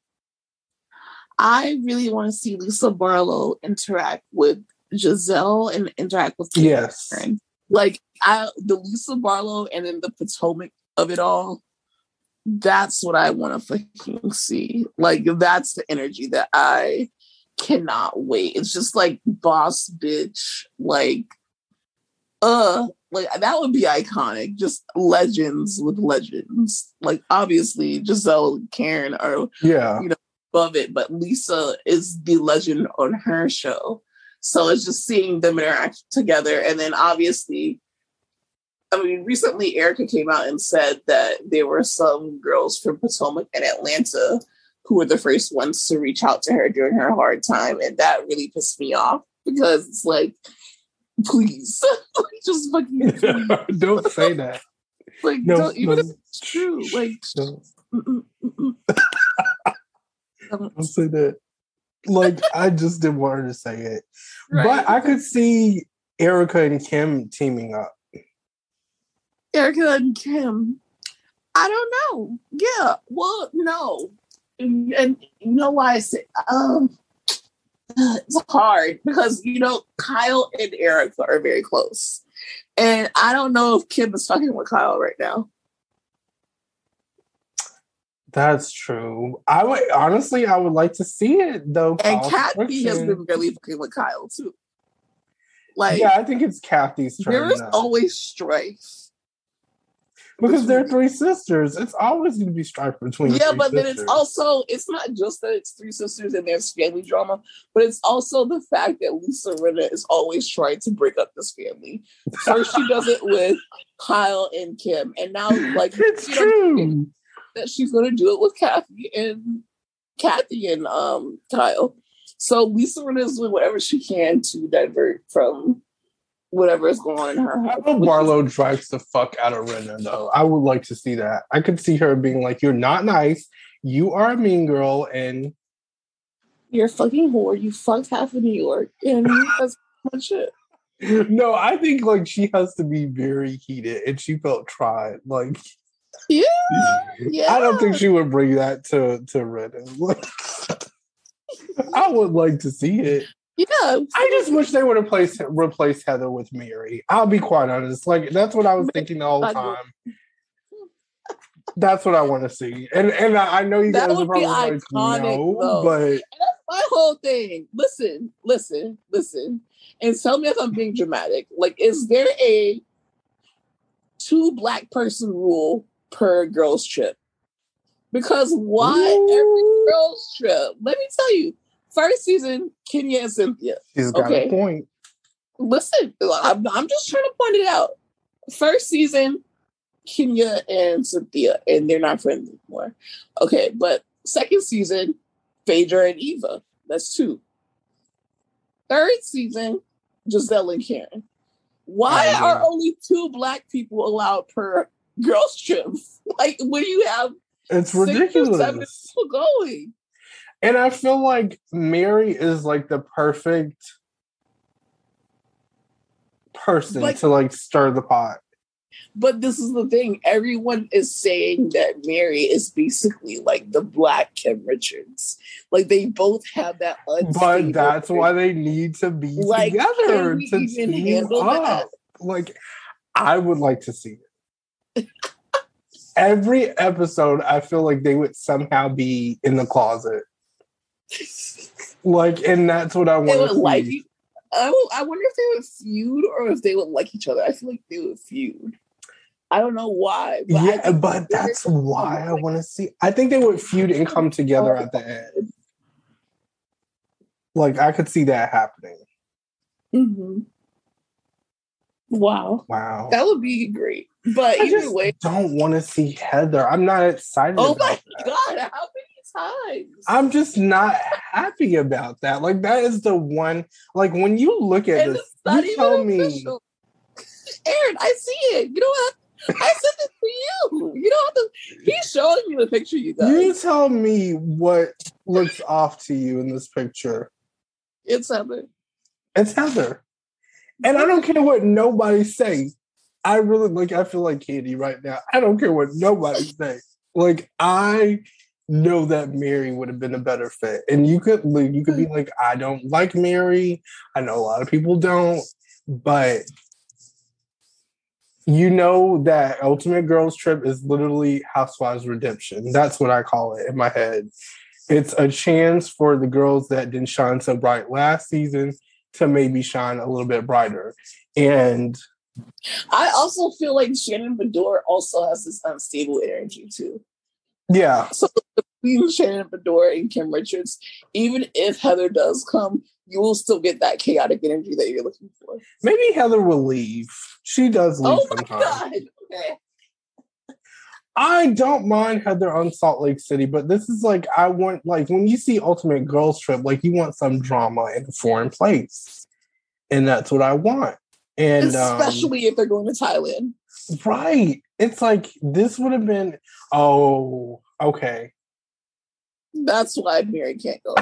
I really want to see Lisa Barlow interact with Gizelle and interact with Yes, Karen. Like I, the Lisa Barlow and then the Potomac of it all. That's what I want to fucking see. Like that's the energy that I cannot wait. It's just like boss bitch, like uh, like that would be iconic. Just legends with legends. Like obviously Gizelle and Karen are yeah, you know, above it, but Lisa is the legend on her show. So it's just seeing them interact together. And then obviously, I mean, recently Erika came out and said that there were some girls from Potomac and Atlanta who were the first ones to reach out to her during her hard time. And that really pissed me off because it's like, please, just fucking, please. don't say that. like, No, don't, even no. if it's true, like, Don't, mm, mm. don't say that. Like I just didn't want her to say it, Right. but I could see Erika and Kim teaming up. Erika and Kim. I don't know. Yeah. Well, no. And, and you know why I say um it's hard because you know Kyle and Erika are very close. And I don't know if Kim is fucking with Kyle right now. That's true. I would honestly, I would like to see it though. And Kathy has been really fucking with Kyle too. Like yeah, I think it's Kathy's turn there is now. always strife. Because they're three sisters. It's always going to be strife between. Yeah, but then it's also it's not just that it's three sisters and there's family drama, but it's also the fact that Lisa Rinna is always trying to break up this family. First she does it with Kyle and Kim, and now like it's true. that she's gonna do it with Kathy and Kathy and um Kyle. So Lisa Rinna is doing whatever she can to divert from whatever is going on in her I house. hope Barlow drives the fuck out of Rinna though. I would like to see that. I could see her being like, "You're not nice. You are a mean girl," and You're a fucking whore. You fucked half of New York, and that's much it. No, I think like she has to be very heated, and she felt tried. Like, yeah, yeah. I don't think she would bring that to to Reddit. Like, I would like to see it. Yeah, I just wish they would have replaced replaced Heather with Mary. I'll be quite honest. Like that's what I was thinking the whole time. That's what I want to see, and and I know you That guys are would be probably like, iconic, no, though. but my whole thing. Listen, listen, listen, and tell me if I'm being dramatic. Like, is there a two black person rule per girls trip? Because why every girls trip? Let me tell you. First season, Kenya and Cynthia. she's got Okay. a point. Listen, I'm, I'm just trying to point it out. First season, Kenya and Cynthia, and they're not friends anymore. Okay, but second season, Phaedra and Eva. That's two. Third season, Gizelle and Karen. Why Oh, are only two black people allowed per girls trip? Like, when you have It's six or seven ridiculous. people going? And I feel like Mary is like the perfect person Like- to like stir the pot. But this is the thing. Everyone is saying that Mary is basically like the black Kim Richards. Like they both have that But that's why they need to be Like, together to even team up. that? Like, I would like to see it. Every episode, I feel like they would somehow be in the closet. Like, and that's what I want would to see. like I, will- I wonder if they would feud or if they would like each other. I feel like they would feud. I don't know why. But yeah, but that's why I like- want to see. I think they would feud and come together at the end. Like I could see that happening. Mhm. Wow, Wow. that would be great. But I either way, don't want to see Heather. I'm not excited. oh my that. god, how times? I'm just not happy about that. Like that is the one. Like when you look at and this, you tell me. Aaron, I see it. You know what? I sent it to you. You don't have to. He's showing me the picture, you guys. You tell me what looks off to you in this picture. It's Heather. It's Heather. And I don't care what nobody say. I really like I feel like Katie right now. I don't care what nobody say. Like I know that Mary would have been a better fit. And you could you could be hmm. like, I don't like Mary. I know a lot of people don't, but you know that Ultimate Girls Trip is literally Housewives Redemption. That's what I call it in my head. It's a chance for the girls that didn't shine so bright last season to maybe shine a little bit brighter. And I also feel like Shannon Beador also has this unstable energy too. Yeah, So between Shannon Beador and Kim Richards, even if Heather does come, you will still get that chaotic energy that you're looking for. maybe Heather will leave. She does leave Oh my sometimes. god! Okay. I don't mind Heather on Salt Lake City, but this is like I want like when you see Ultimate Girls Trip, like you want some drama in a foreign place, and that's what I want. And um, Especially if they're going to Thailand. Right, it's like this would have been. Oh, okay. That's why Mary can't go.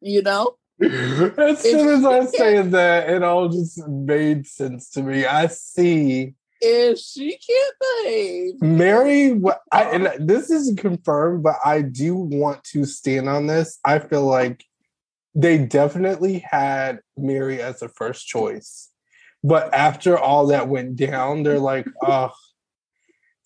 you know? as soon as I say that, it all just made sense to me. I see If she can't behave, Mary. I and this isn't confirmed, but I do want to stand on this. I feel like they definitely had Mary as a first choice, but after all that went down, they're like, oh.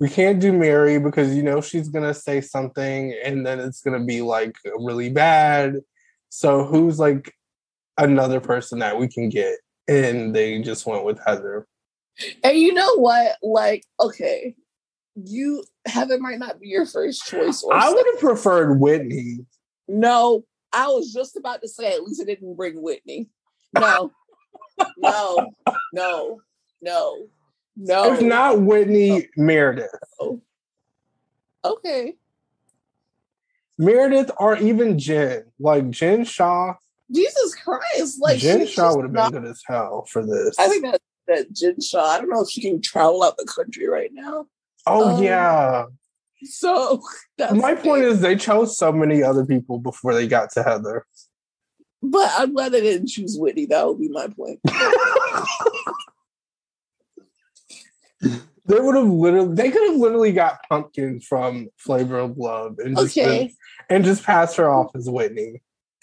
We can't do Mary because you know she's gonna say something and then it's gonna be like really bad. So who's like another person that we can get? And they just went with Heather. and you know what? Like, okay, you Heather might not be your first choice. Or I would have preferred Whitney. No, I was just about to say at least it didn't bring Whitney. No, no, no, no, no. If not Whitney, Meredith. okay. Meredith or even Jen. Like Jen Shah. Jesus Christ! Like Jen Shah would have not- been good as hell for this. I think that that Jen Shah. I don't know if she can travel out the country right now. oh um, yeah. So my point is they chose so many other people before they got to Heather. But I'm glad they didn't choose Whitney. That would be my point. they would have literally they could have literally got pumpkin from Flavor of Love and just okay. been, and just passed her off as Whitney.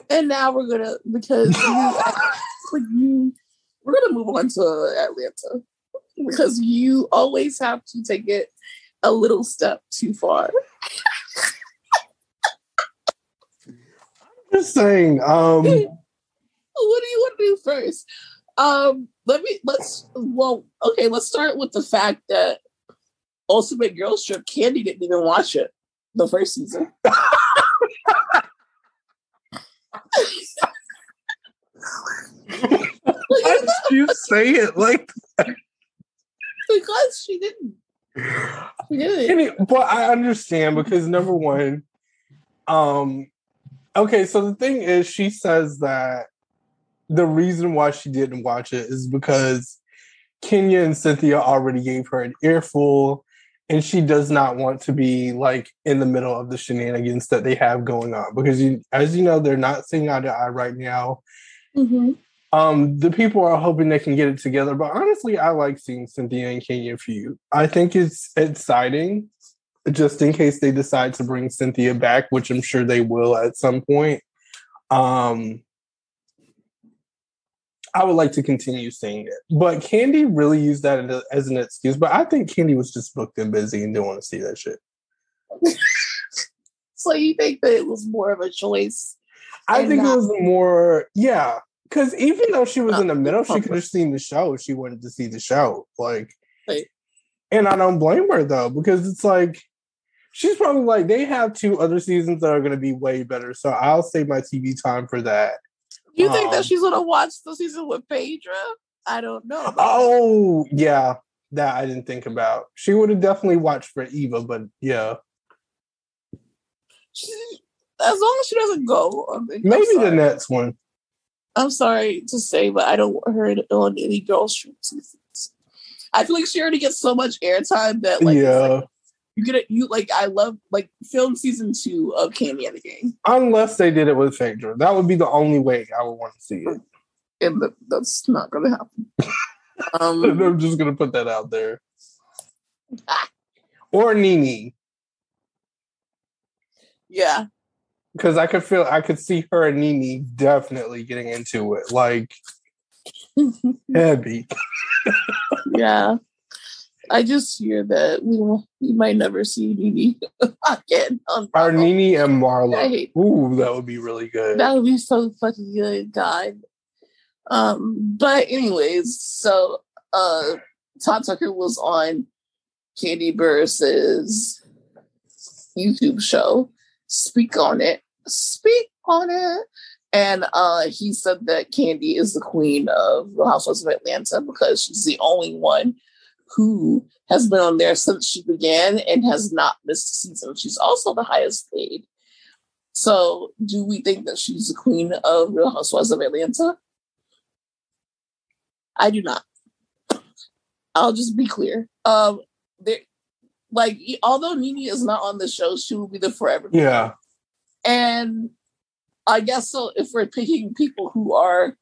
And now we're gonna because you, you we're gonna move on to Atlanta because you always have to take it a little step too far. I'm just saying. Um, what do you want to do first? Um, let me let's well, okay, let's start with the fact that Ultimate Girls Trip Kandi didn't even watch it the first season. Why did you say it like that? Because she didn't. She didn't. but I understand because number one, um, okay, so the thing is, she says that the reason why she didn't watch it is because Kenya and Cynthia already gave her an earful and she does not want to be like in the middle of the shenanigans that they have going on because you, as you know they're not seeing eye to eye right now. Mm-hmm. um, the people are hoping they can get it together but honestly i like seeing cynthia and kenya feud. I think it's exciting just in case they decide to bring cynthia back which i'm sure they will at some point um, I would like to continue seeing it. But Kandi really used that as an excuse. But I think Kandi was just booked and busy and didn't want to see that shit. so you think that it was more of a choice? I think not- it was more, yeah. Because even though she was in the middle, she could have seen the show. If she wanted to see the show. Like, right. and I don't blame her though, because it's like, she's probably like, they have two other seasons that are going to be way better. So I'll save my TV time for that. You think um, that she's gonna watch the season with Phaedra? I don't know. Oh that. yeah, that I didn't think about. She would have definitely watched for Eva, but yeah. She, as long as she doesn't go, on maybe the next one. I'm sorry to say, but I don't want her on any girl seasons. I feel like she already gets so much airtime that like yeah. Like, you get it. You like I love like film season two of Kandi and the Gang. Unless they did it with Phaedra, that would be the only way I would want to see it. And the, that's not going to happen. um, I'm just going to put that out there. or Nene. Yeah. Because I could feel, I could see her and Nene definitely getting into it, like heavy. yeah. I just hear that we we might never see Nene again. Our Nene and Marlo. Ooh, that would be really good. That would be so fucking good, God. Um, but anyways, so uh Todd Tucker was on Kandi Burruss's YouTube show. Speak on it. Speak on it. And uh, he said that Kandi is the queen of the Housewives of Atlanta because she's the only one who has been on there since she began and has not missed a season. She's also the highest paid. So, do we think that she's the queen of Real Housewives of Atlanta? I do not. I'll just be clear. Um, there, like, although Nene is not on the show, she will be the forever. Yeah. And I guess so. If we're picking people who are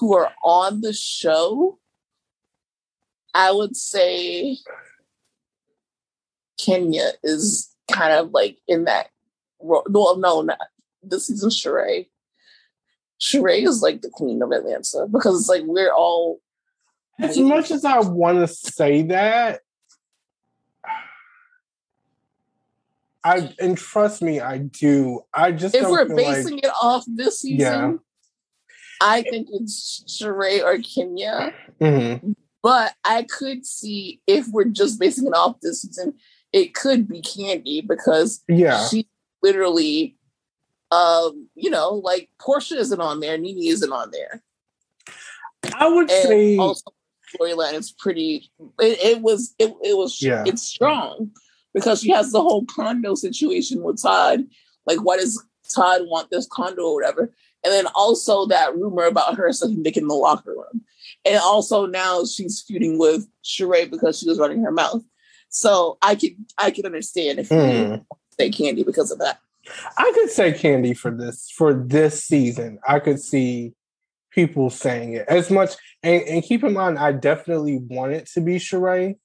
who are on the show, I would say Kenya is kind of like in that. role. No, no, not this season. Sheree, Sheree is like the queen of Atlanta because it's like we're all. As much as I want to say that, I and trust me, I do. I just if we're basing like, it off this season, yeah. I think it's Sheree or Kenya. Mm-hmm. But I could see if we're just basing it off this season, it could be Kandi because yeah, she literally, um, you know, like Porsha isn't on there, Nene isn't on there. I would and say also storyline is pretty. It, it, was it, it was yeah. it's strong because she has the whole condo situation with Todd. Like, why does Todd want this condo or whatever? And then also that rumor about her sucking dick in the locker room. And also now she's feuding with Sheree because she was running her mouth. So I can I can understand if mm. you say Kandi because of that. I could say Kandi for this for this season. I could see people saying it as much. And, and keep in mind, I definitely want it to be Sheree,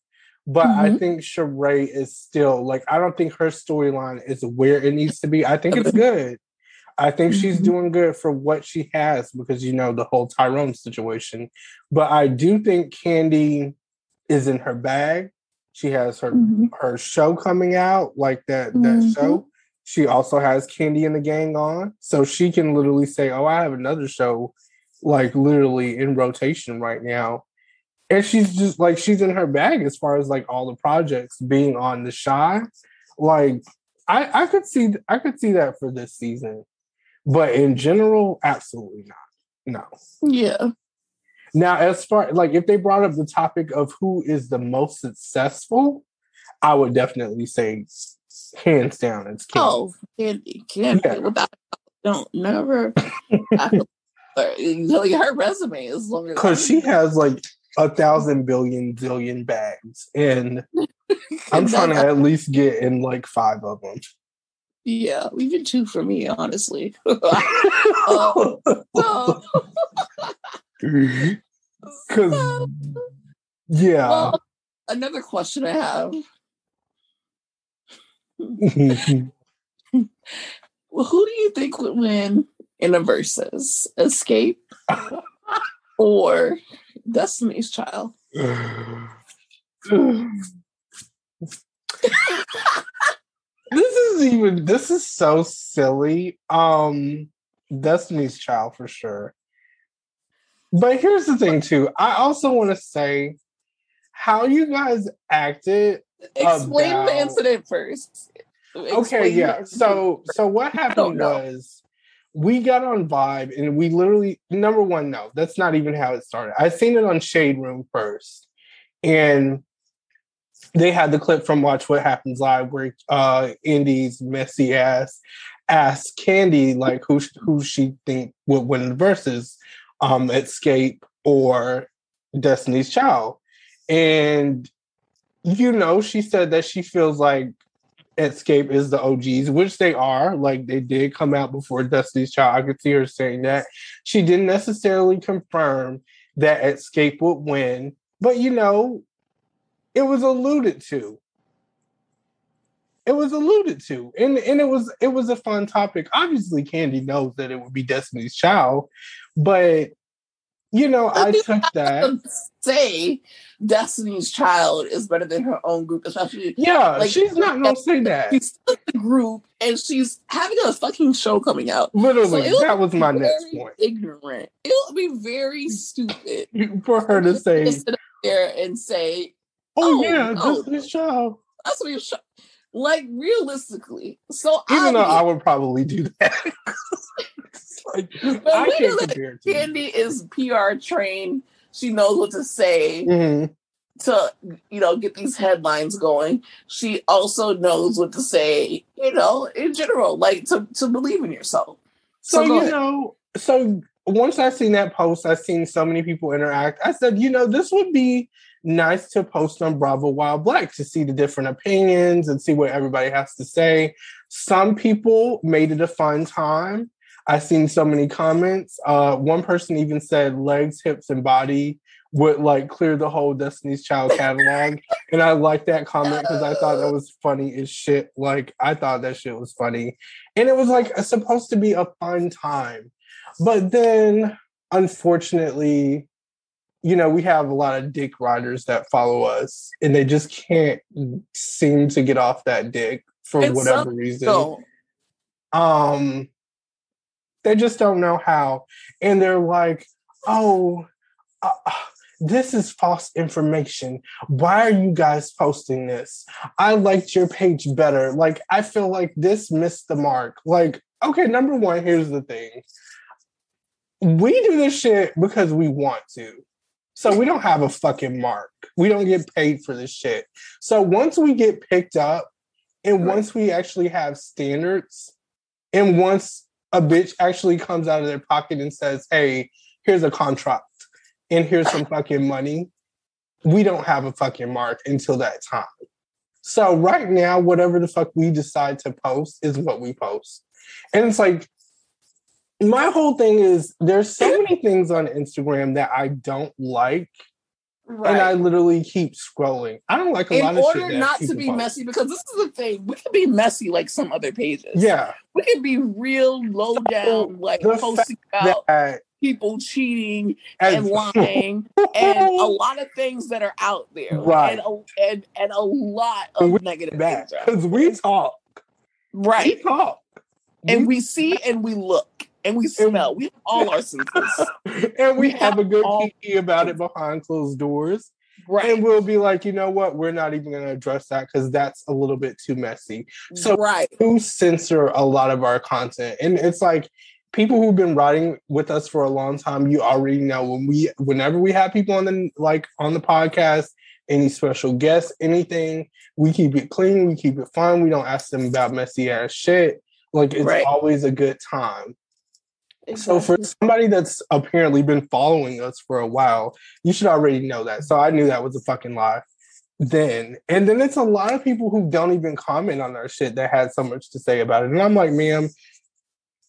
but mm-hmm. I think Sheree is still like I don't think her storyline is where it needs to be. I think it's good. I think mm-hmm. she's doing good for what she has because you know the whole Tyrone situation. But I do think Kandi is in her bag. She has her mm-hmm. her show coming out, like that that mm-hmm. show. She also has Kandi and the Gang on, so she can literally say, "Oh, I have another show, like literally in rotation right now." And she's just like she's in her bag as far as like all the projects being on the Chi. Like I I could see I could see that for this season, but in general, absolutely not. No. Yeah. Now, as far like if they brought up the topic of who is the most successful, I would definitely say hands down it's Kandi. Oh, Kandi, Kandi, yeah. without don't never. like her resume is longer because she has like a thousand billion zillion bags, and I'm trying to at least get in like five of them. Yeah, even two for me, honestly. uh, so, Because, yeah. Well, another question I have. well, who do you think would win in a versus? Xscape or Destiny's Child? this is even this is so silly. Um Destiny's Child for sure. But here's the thing, too. I also want to say how you guys acted. Explain about... the incident first. Explain okay, yeah. So, so what happened was we got on Vibe, and we literally number one, no, that's not even how it started. I seen it on Shade Room first, and they had the clip from Watch What Happens Live where uh Andy's messy ass asked Kandi like who who she think would win the verses um, Xscape or Destiny's Child. And, you know, she said that she feels like Xscape is the OGs, which they are. Like they did come out before Destiny's Child. I could see her saying that. She didn't necessarily confirm that Xscape would win, but you know, it was alluded to. It was alluded to, and and it was it was a fun topic. Obviously, Kandi knows that it would be Destiny's Child, but you know, I took that. Say Destiny's Child is better than her own group, especially. Yeah, like, she's not gonna say that. She's the group, and she's having a fucking show coming out. Literally, so that was my next point. Ignorant. It would be very stupid for her to say to sit there and say, "Oh, oh yeah, oh, Destiny's Child." That's what you're. Like realistically, so even though I would probably do that. like, but I can't compare Kandi is PR trained. She knows what to say mm-hmm. to, you know, get these headlines going. She also knows what to say, you know, in general, like to, to believe in yourself. So, so you ahead. know, so once I seen that post, I seen so many people interact. I said, you know, this would be nice to post on Bravo While Black to see the different opinions and see what everybody has to say. Some people made it a fun time. I've seen so many comments. Uh, one person even said legs, hips, and body would like clear the whole Destiny's Child catalog. and I liked that comment because I thought that was funny as shit. Like I thought that shit was funny. And it was like supposed to be a fun time. But then unfortunately, you know, we have a lot of dick riders that follow us and they just can't seem to get off that dick for it's whatever reason. Um they just don't know how. And they're like, oh, uh, this is false information. Why are you guys posting this? I liked your page better. Like, I feel like this missed the mark. Like, okay, number one, here's the thing we do this shit because we want to. So we don't have a fucking mark. We don't get paid for this shit. So once we get picked up and once we actually have standards and once a bitch actually comes out of their pocket and says, "Hey, here's a contract and here's some fucking money," we don't have a fucking mark until that time. So right now, whatever the fuck we decide to post is what we post. And it's like my whole thing is there's so many things on Instagram that I don't like. Right. And I literally keep scrolling. I don't like a In lot of shit. In order not to be post. messy, because this is the thing, we can be messy like some other pages. Yeah. We can be real low down, like posting about that, people cheating and lying and a lot of things that are out there. Right. And a, and, and a lot of negative things. Because we talk. Right. We talk. And we see and we look and we smell. We have all our senses. and we, we have, have, a good kiki about it behind closed doors. Right. And we'll be like, you know what? We're not even going to address that because that's a little bit too messy. So, right. who censor a lot of our content? And it's like, people who've been writing with us for a long time, you already know when we whenever we have people on the like on the podcast, any special guests, anything, we keep it clean, we keep it fun. We don't ask them about messy ass shit. Like it's right. always a good time. Exactly. So for somebody that's apparently been following us for a while, you should already know that. So I knew that was a fucking lie then. And then it's a lot of people who don't even comment on our shit that had so much to say about it. And I'm like, ma'am,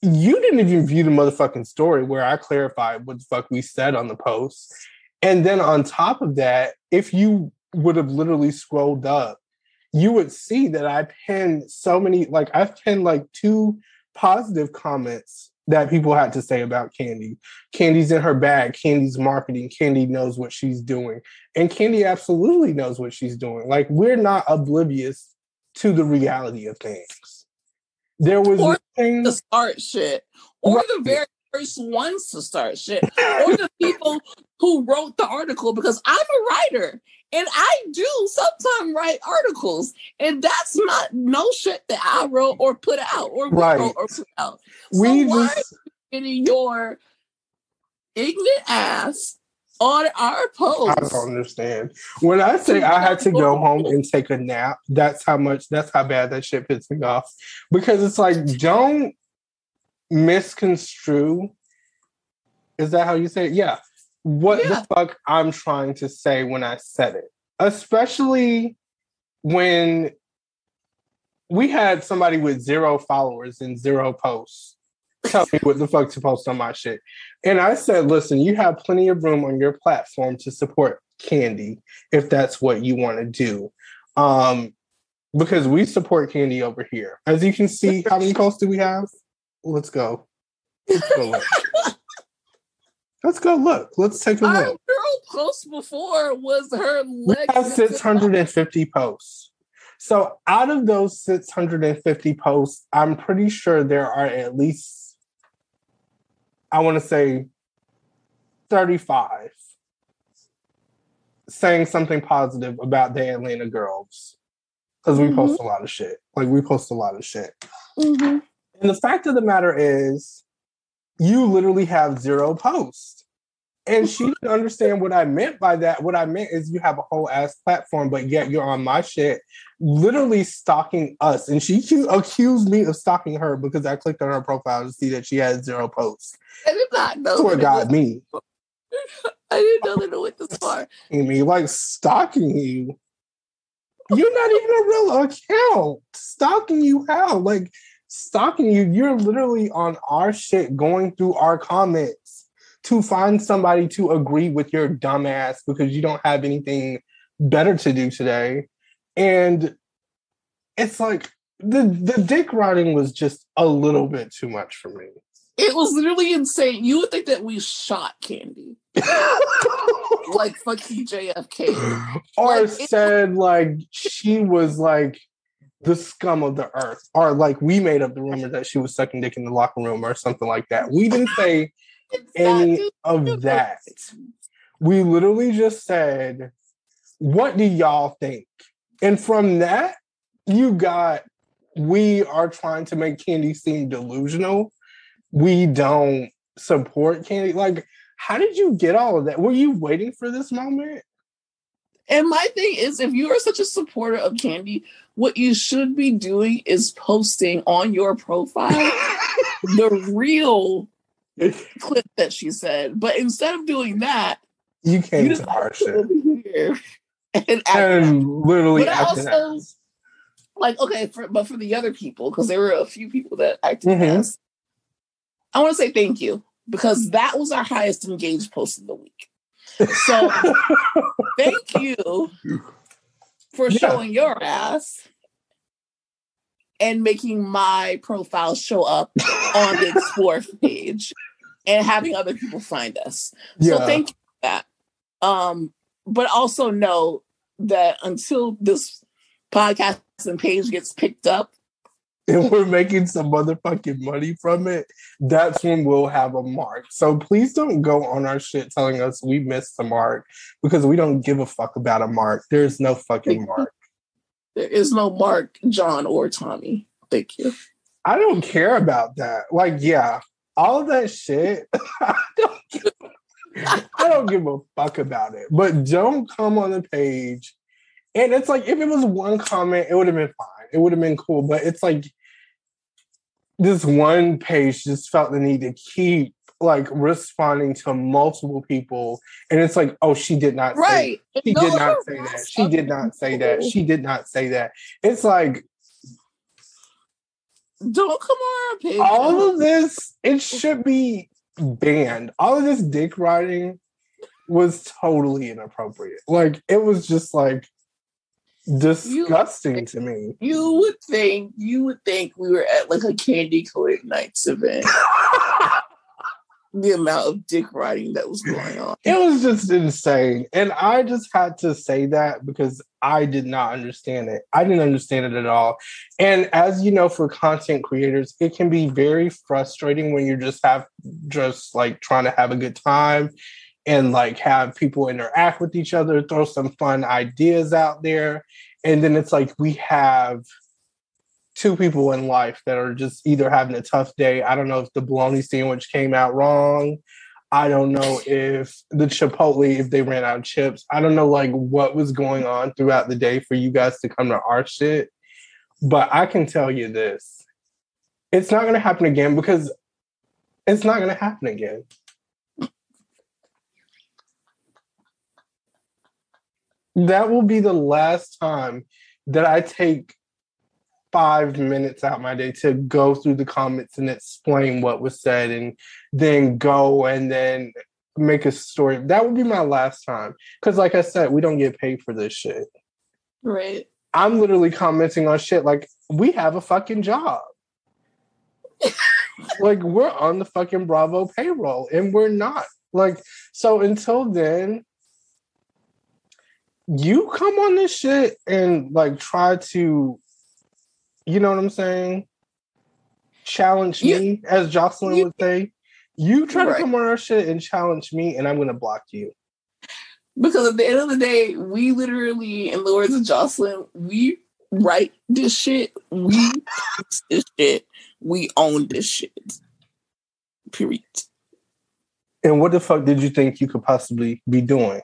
you didn't even view the motherfucking story where I clarified what the fuck we said on the post. And then on top of that, if you would have literally scrolled up, you would see that I pinned so many, like I've pinned like two positive comments that people had to say about Kandi. Kandi's in her bag. Kandi's marketing. Kandi knows what she's doing. And Kandi absolutely knows what she's doing. Like we're not oblivious to the reality of things. There was or to start shit, or right. the very first ones to start shit, or the people who wrote the article. Because I'm a writer and I do sometimes write articles, and that's not no shit that I wrote or put out or right. wrote or put out. So we why just... getting your ignorant ass on our post. I don't understand. When I say I had to go home and take a nap, that's how much that's how bad that shit pissed me off. Because it's like, don't misconstrue. Is that how you say it? Yeah. What yeah. the fuck I'm trying to say when I said it. Especially when we had somebody with zero followers and zero posts tell me what the fuck to post on my shit. And I said, listen, you have plenty of room on your platform to support Kandi if that's what you want to do. Um, because we support Kandi over here. As you can see, how many posts do we have? Let's go. Let's go. Let's go look. Let's take a Our look. girl post before was her We have 650 posts. So out of those 650 posts, I'm pretty sure there are at least I want to say 35 saying something positive about the Atlanta girls because we mm-hmm. post a lot of shit. Like we post a lot of shit. Mm-hmm. And the fact of the matter is, you literally have zero posts. And she didn't understand what I meant by that. What I meant is you have a whole ass platform, but yet you're on my shit, literally stalking us. And she accused me of stalking her because I clicked on her profile to see that she had zero posts. I did not know. Swear God, me. I didn't know that it went this far. Me like stalking you. You're not even a real account. Stalking you how? Like stalking you. You're literally on our shit, going through our comments to find somebody to agree with your dumbass because you don't have anything better to do today. And it's like the the dick riding was just a little bit too much for me. It was literally insane. You would think that we shot Kandi. like fucking JFK. Or like, said it- like she was like the scum of the earth. Or like we made up the rumor that she was sucking dick in the locker room or something like that. We didn't say any of that. We literally just said, What do y'all think? And from that, you got, we are trying to make Kandi seem delusional. We don't support Kandi. Like, how did you get all of that? Were you waiting for this moment? And my thing is, if you are such a supporter of Kandi, what you should be doing is posting on your profile the real clip that she said. But instead of doing that, you came you to our shit. and, and literally but also, like okay, for, but for the other people, because there were a few people that acted mm-hmm. as, I want to say thank you because that was our highest engaged post of the week. So thank you for yeah. showing your ass and making my profile show up on the explore page and having other people find us. Yeah. So thank you for that. Um, but also know that until this podcast and page gets picked up and we're making some motherfucking money from it, that's when we'll have a mark. So please don't go on our shit telling us we missed the mark because we don't give a fuck about a mark. There's no fucking mark. There is no mark, John or Tommy. Thank you. I don't care about that. Like, yeah, all of that shit. I don't give, I don't give a fuck about it. But don't come on the page. And it's like if it was one comment, it would have been fine. It would have been cool. But it's like this one page just felt the need to keep like responding to multiple people. And it's like oh she did not right. say, she no, did not say that. She did not say that. She did not say that. It's like don't come on page. all of this it should be banned. All of this dick riding was totally inappropriate. Like it was just like disgusting you, to me. You would think you would think we were at like a Kandi Koated Nights event. the amount of dick riding that was going on. It was just insane. And I just had to say that because I did not understand it. I didn't understand it at all. And as you know, for content creators, it can be very frustrating when you just have just like trying to have a good time and like have people interact with each other, throw some fun ideas out there. And then it's like we have two people in life that are just either having a tough day. I don't know if the bologna sandwich came out wrong. I don't know if the Chipotle, if they ran out of chips. I don't know like what was going on throughout the day for you guys to come to our shit. But I can tell you this. It's not gonna happen again because it's not gonna happen again. That will be the last time that I take five minutes out my day to go through the comments and explain what was said and then go and then make a story. That would be my last time. Because, like I said, we don't get paid for this shit. Right. I'm literally commenting on shit like we have a fucking job. like we're on the fucking Bravo payroll and we're not. Like, so until then, you come on this shit and like try to, you know what I'm saying? Challenge you, me, as Joseline you, would say. You try right. to come on our shit and challenge me, and I'm gonna block you. Because at the end of the day, we literally, in the words of Joseline, we write this shit, we this shit, we own this shit. Period. And what the fuck did you think you could possibly be doing?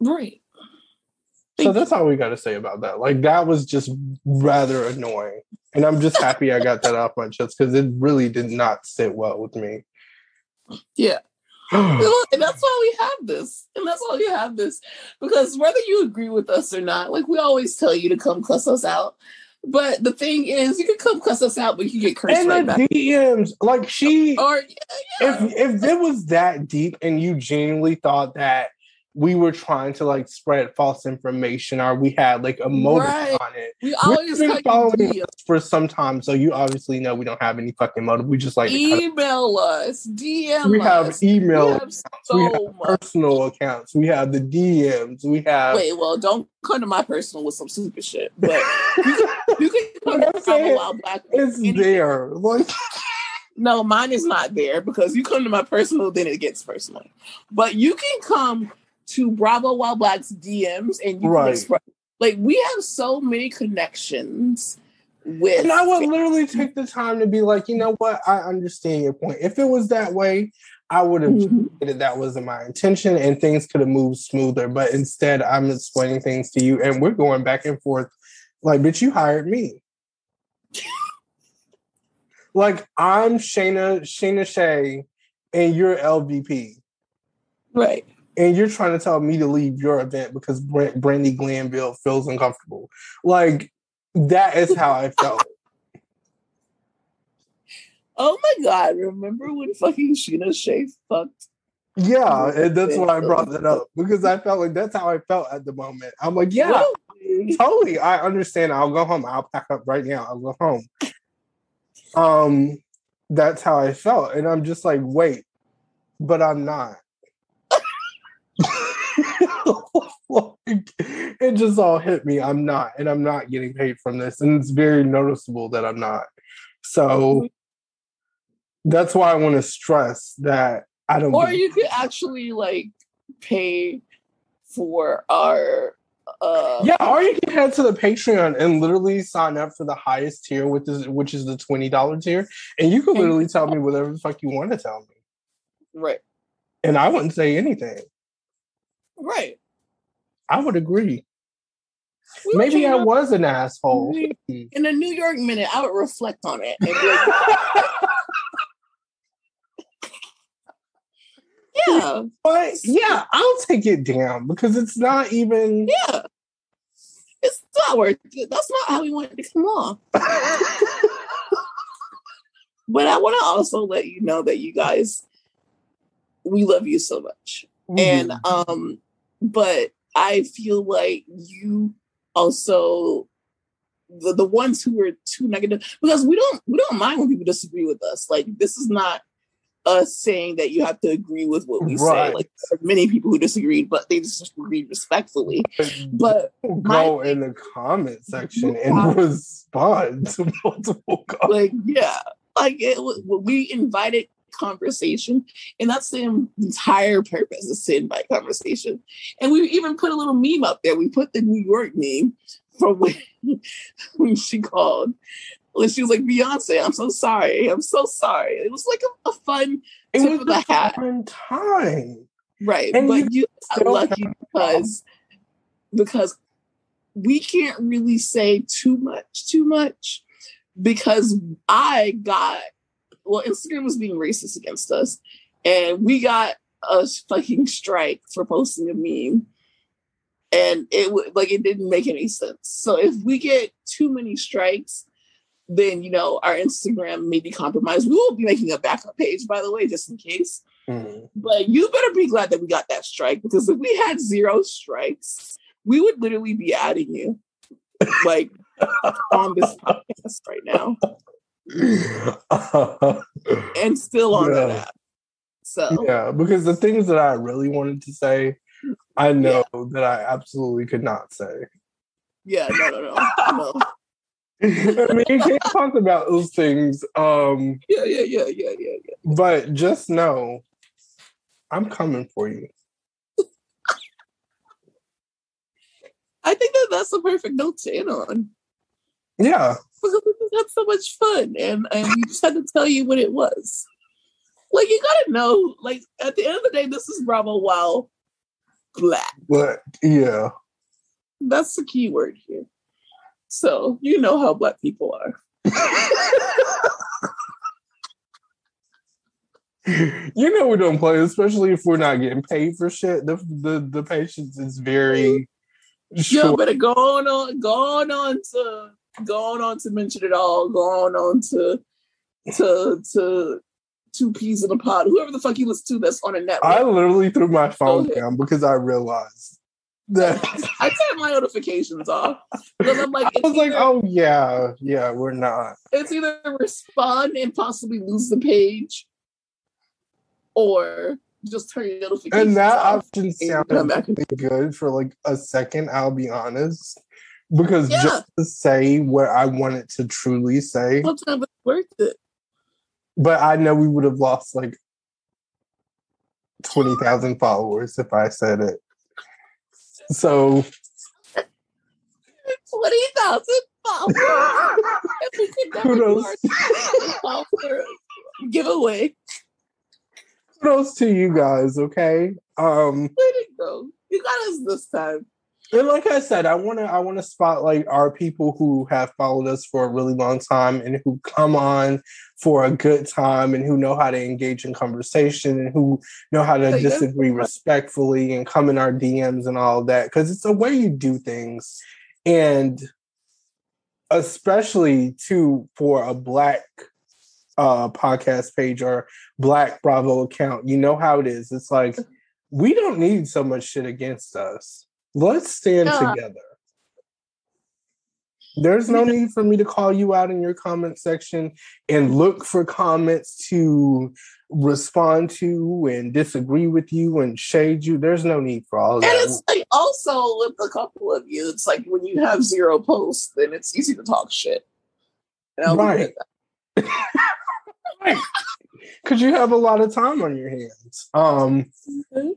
Right. so that's all we got to say about that. Like that was just rather annoying, and I'm just happy I got that off my chest because it really did not sit well with me. Yeah. and that's why we have this. And that's why we have this. Because whether you agree with us or not, like we always tell you to come cuss us out. But the thing is, you can come cuss us out, but you get cursed and right the back. DMs, like she, or yeah, yeah. if if it was that deep, and you genuinely thought that we were trying to like spread false information or we had like a motive right. on it. We always been following us for some time, so you obviously know we don't have any fucking motive. We just like email us, DM. We have email. We have, so we have personal accounts. We have the DMs. We have. Wait, well, don't come to my personal with some stupid shit, but you can, you can come to saying, Black. It's there, like. No, mine is not there because you come to my personal, then it gets personal. But you can come to Bravo While Black's DMs and you right. express like we have so many connections with And I would literally take the time to be like, you know what, I understand your point. If it was that way, I would have mm-hmm. that wasn't my intention and things could have moved smoother. But instead I'm explaining things to you and we're going back and forth. Like, bitch, you hired me. like I'm Scheana, Scheana Shay, and you're LVP. Right and you're trying to tell me to leave your event because Brandi Glanville feels uncomfortable. Like that is how I felt. Oh my god! Remember when fucking Scheana Shay fucked? Yeah, and that's why I brought that up because I felt like that's how I felt at the moment. I'm like, yeah, totally. I understand. I'll go home. I'll pack up right now. I'll go home. Um, that's how I felt, and I'm just like, wait, but I'm not. it just all hit me. I'm not, and I'm not getting paid from this, and it's very noticeable that I'm not. So that's why I want to stress that I don't. Or you could actually like pay for our. Uh, yeah, or you can head to the Patreon and literally sign up for the highest tier, which is which is the twenty dollar tier, and you can literally tell me whatever the fuck you want to tell me. Right. And I wouldn't say anything. Right. I would agree. We Maybe I was an asshole. In a New York minute, I would reflect on it. yeah. But yeah, I'll take it down because it's not even. Yeah. It's not worth it. That's not how we want it to come off. but I want to also let you know that you guys, we love you so much. Mm-hmm. And um, but I feel like you also the, the ones who are too negative because we don't we don't mind when people disagree with us. Like this is not us saying that you have to agree with what we right. say. Like there are many people who disagreed, but they disagree respectfully. But go in the comment section and respond to multiple comments. Like yeah, like it, we invited conversation. And that's the entire purpose is to invite conversation. And we even put a little meme up there. We put the New York meme from when, when she called. And she was like, Beyonce, I'm so sorry. I'm so sorry. It was like a, a fun it tip was of the hat. Fun time. Right. And but you are lucky because because we can't really say too much, too much because I got well, Instagram was being racist against us, and we got a fucking strike for posting a meme, and it would like it didn't make any sense. So if we get too many strikes, then you know our Instagram may be compromised. We will be making a backup page, by the way, just in case. Mm-hmm. But you better be glad that we got that strike because if we had zero strikes, we would literally be adding you like on this podcast right now. and still on yeah. that app. So yeah, because the things that I really wanted to say, I know yeah. that I absolutely could not say. Yeah, no, no, no, no. I mean, you can't talk about those things. Um, yeah, yeah, yeah, yeah, yeah, yeah. But just know, I'm coming for you. I think that that's the perfect note to end on. Yeah, because we just had so much fun and, and we just had to tell you what it was. Like you gotta know, like at the end of the day, this is Bravo while black. But yeah. That's the key word here. So you know how black people are. you know we don't play, especially if we're not getting paid for shit. The the, the patience is very short. Yeah, but going on going on to going on to mention it all, going on to to to two peas in a pod, whoever the fuck you listen to that's on a network. I literally threw my phone down because I realized that I turned my notifications off because I'm like, I was like, oh yeah, yeah, we're not. It's either respond and possibly lose the page, or just turn your notifications. Off. And that option sounded good for like a second. I'll be honest because yeah. just to say what I wanted to truly say, sometimes it's worth it. But I know we would have lost like twenty thousand followers if I said it. So twenty thousand followers. Kudos. giveaway. Kudos to you guys. Okay. Um. Way to go! You got us this time. And like I said, I want to I want to spotlight our people who have followed us for a really long time and who come on for a good time and who know how to engage in conversation and who know how to disagree respectfully and come in our DMs and all of that because it's a way you do things. And especially too for a black uh podcast page or black bravo account you know how it is. It's like we don't need so much shit against us Let's stand yeah. together. There's no need for me to call you out in your comment section and look for comments to respond to and disagree with you and shade you. There's no need for all and that. And it's like also with a couple of you, it's like when you have zero posts, then it's easy to talk shit. Right. right. Because you have a lot of time on your hands. Um, mm-hmm.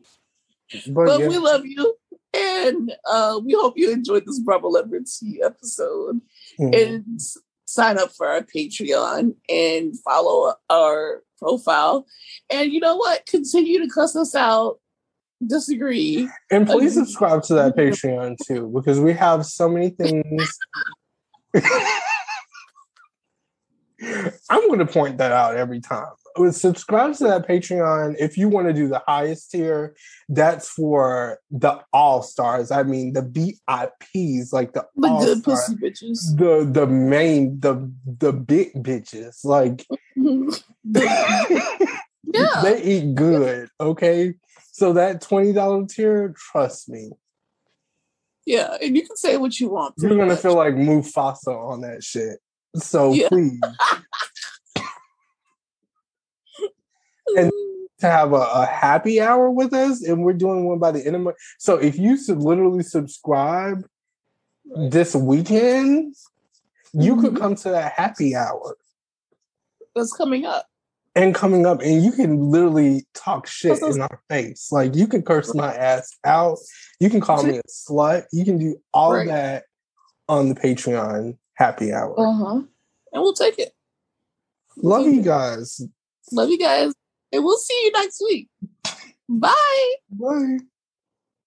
but, but yeah. we love you. And uh, we hope you enjoyed this Bravo Liberty episode. Mm-hmm. And sign up for our Patreon and follow our profile. And you know what? Continue to cuss us out. Disagree. And please subscribe to that Patreon too, because we have so many things. I'm going to point that out every time subscribe to that Patreon if you want to do the highest tier. That's for the all stars. I mean, the VIPs, like the the good pussy bitches, the the main, the the big bitches. Like, yeah, they eat good. Okay, so that twenty dollar tier, trust me. Yeah, and you can say what you want. You're gonna much. feel like Mufasa on that shit. So yeah. please. and to have a, a, happy hour with us, and we're doing one by the end of my. So if you should literally subscribe right. this weekend, you mm-hmm. could come to that happy hour. That's coming up. And coming up, and you can literally talk shit in our face. Like you can curse my ass out. You can call me a slut. You can do all right. that on the Patreon happy hour. Uh huh. And we'll take it. We'll Love take you it. guys. Love you guys. And we'll see you next week. Bye. Bye.